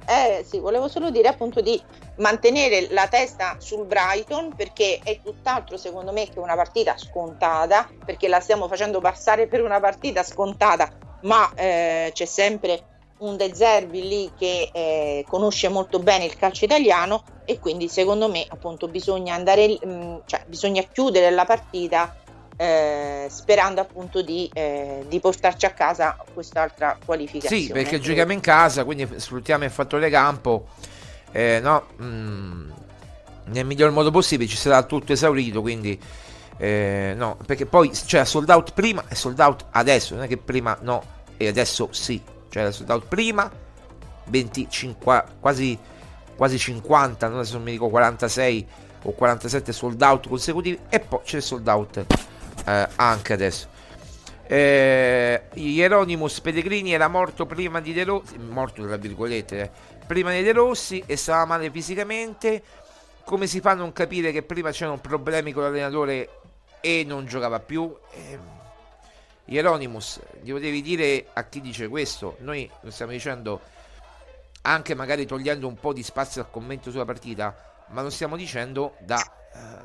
eh sì, volevo solo dire appunto di mantenere la testa sul Brighton perché è tutt'altro secondo me che una partita scontata, perché la stiamo facendo passare per una partita scontata, ma eh, c'è sempre un De Zerbi lì che eh, conosce molto bene il calcio italiano e quindi secondo me appunto bisogna andare, mh, mm, cioè bisogna chiudere la partita eh, sperando appunto di, eh, di, portarci a casa quest'altra qualificazione.
Sì, perché giochiamo in casa, quindi sfruttiamo il fattore campo, eh, no, mm, nel miglior modo possibile, ci sarà tutto esaurito, quindi eh, no, perché poi c'era sold out prima e sold out adesso, non è che prima no e adesso sì, c'era sold out prima, 25, quasi, quasi 50, non adesso mi dico 46 o 47 sold out consecutivi e poi c'è sold out eh, anche adesso. Eh, Hieronymus Pellegrini era morto prima di De Rossi, morto tra virgolette, eh, prima di De Rossi e stava male fisicamente. Come si fa a non capire che prima c'erano problemi con l'allenatore e non giocava più? Eh, Hieronymus, gli potevi dire a chi dice questo, noi lo stiamo dicendo anche magari togliendo un po' di spazio al commento sulla partita, ma lo stiamo dicendo da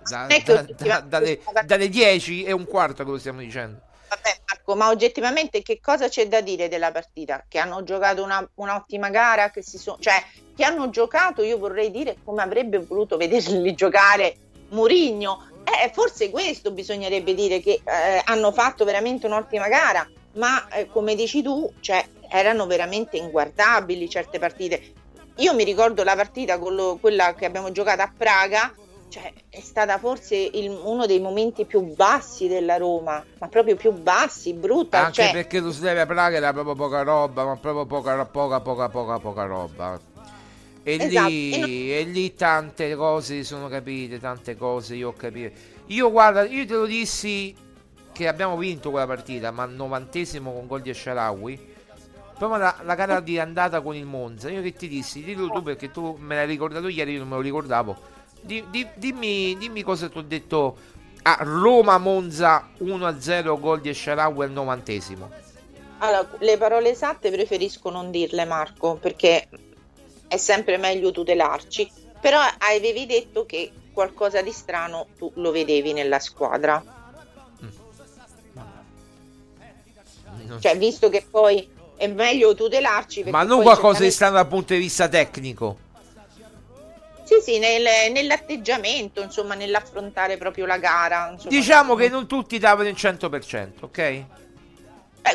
da, da, da, dalle, dalle 10 e un quarto che lo stiamo dicendo.
Vabbè, Marco, ma oggettivamente che cosa c'è da dire della partita? Che hanno giocato una, un'ottima gara, che si sono, cioè che hanno giocato, io vorrei dire come avrebbe voluto vederli giocare Murigno. Eh, forse questo bisognerebbe dire che eh, hanno fatto veramente un'ottima gara, ma eh, come dici tu, cioè, erano veramente inguardabili certe partite. Io mi ricordo la partita, lo, quella che abbiamo giocato a Praga, cioè, è stata forse il, uno dei momenti più bassi della Roma, ma proprio più bassi, brutta.
Anche
cioè...
perché tu Slevia Praga era proprio poca roba, ma proprio poca, poca, poca, poca, poca roba. E, esatto. lì, e, non... e lì tante cose sono capite, tante cose io ho capito. Io guarda, io te lo dissi che abbiamo vinto quella partita, ma al novantesimo con gol di Sharawi. Proprio la, la, gara di andata con il Monza. Io che ti dissi, dillo tu perché tu me l'hai ricordato ieri, io non me lo ricordavo di, di, dimmi, dimmi cosa ti ho detto a Roma-Monza 1-0 gol di Esharawi al novantesimo.
Allora, le parole esatte preferisco non dirle Marco perché è sempre meglio tutelarci. però avevi detto che qualcosa di strano tu lo vedevi nella squadra.
Non
Cioè, visto che poi è meglio tutelarci.
Ma non qualcosa di strano dal punto di vista tecnico.
Sì, sì, nel- nell'atteggiamento, insomma, nell'affrontare proprio la gara. insomma.
Diciamo che non tutti davano il 100%, ok?
Eh,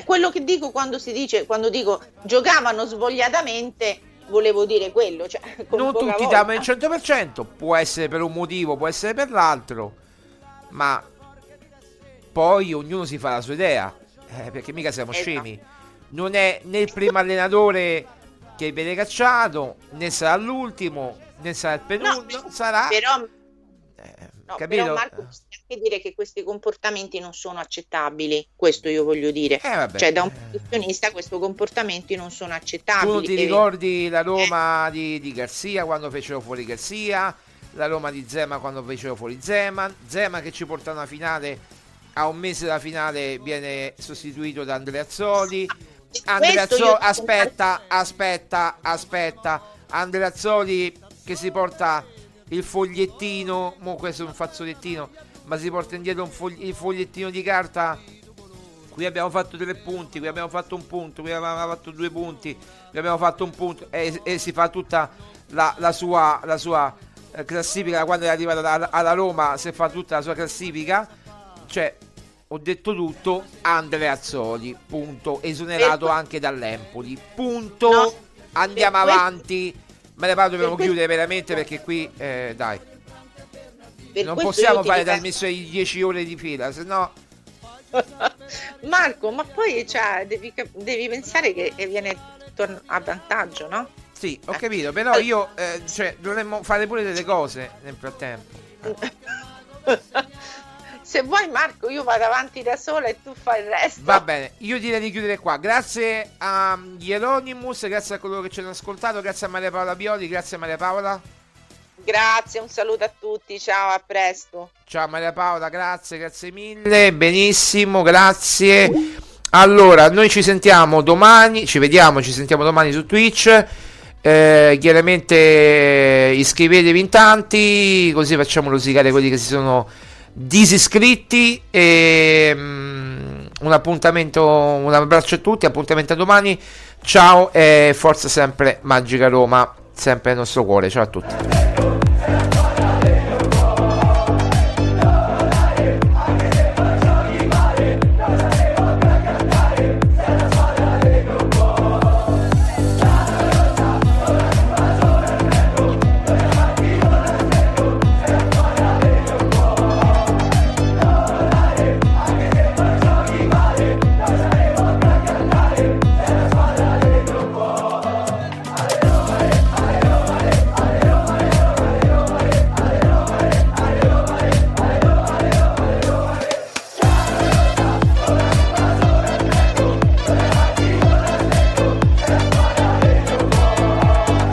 quello che dico quando si dice, quando dico giocavano svogliatamente, volevo dire quello. Cioè,
Non tutti
voglia.
davano il 100%, può essere per un motivo, può essere per l'altro, ma poi ognuno si fa la sua idea, eh, perché mica siamo
Esatto.
scemi. Non è né il primo allenatore che viene cacciato, né sarà l'ultimo, né sarà il penultimo, sarà...
Però, no,
capito?
però Marco, bisogna anche dire che questi comportamenti non sono accettabili, questo io voglio dire.
Eh.
Cioè, da un professionista questi comportamenti non sono accettabili.
Tu ti ricordi la Roma di, di Garzia quando fecero fuori Garzia, la Roma di Zema quando fecero fuori Zeman, Zema che ci porta a una finale, a un mese dalla finale viene sostituito da Andreazzoli. Andreazzoli,
io-
aspetta, aspetta, aspetta. Andreazzoli che si porta il fogliettino, mo questo è un fazzolettino, ma si porta indietro un fogli- il fogliettino di carta. Qui abbiamo fatto tre punti, qui abbiamo fatto un punto, qui abbiamo fatto due punti, qui abbiamo fatto un punto. E, e si fa tutta la, la sua, la sua eh, classifica quando è arrivato alla, alla Roma, si fa tutta la sua classifica, cioè ho detto tutto, Andreazzoli, punto, esonerato
Per-
anche dall'Empoli, punto,
No,
andiamo
per questo-
avanti, me ne parlo, dobbiamo
questo-
chiudere veramente perché qui, eh, dai,
per
non
questo
possiamo fare
ripeto-
trasmissioni di 10 ore di fila, se no...
Marco, ma poi cioè, devi, devi pensare che viene torn- a vantaggio, no?
Sì, ho
Eh.
capito, però io, eh, cioè, dovremmo fare pure delle cose nel frattempo.
Se vuoi Marco io vado avanti da sola e tu fai il resto.
Va bene, io direi di chiudere qua. Grazie a Hieronymus, grazie a coloro che ci hanno ascoltato, grazie a Maria Paola Bioli, grazie a Maria Paola.
Grazie, un saluto a tutti, ciao, a presto.
Ciao Maria Paola, grazie, grazie mille, benissimo, grazie. Allora, noi ci sentiamo domani, ci vediamo, ci sentiamo domani su Twitch. Eh, chiaramente iscrivetevi in tanti, così facciamo rosicare quelli che si sono disiscritti. E, mm, un appuntamento, un abbraccio a tutti, appuntamento a domani. Ciao e forza sempre Magica Roma, sempre nel nostro cuore. Ciao a tutti.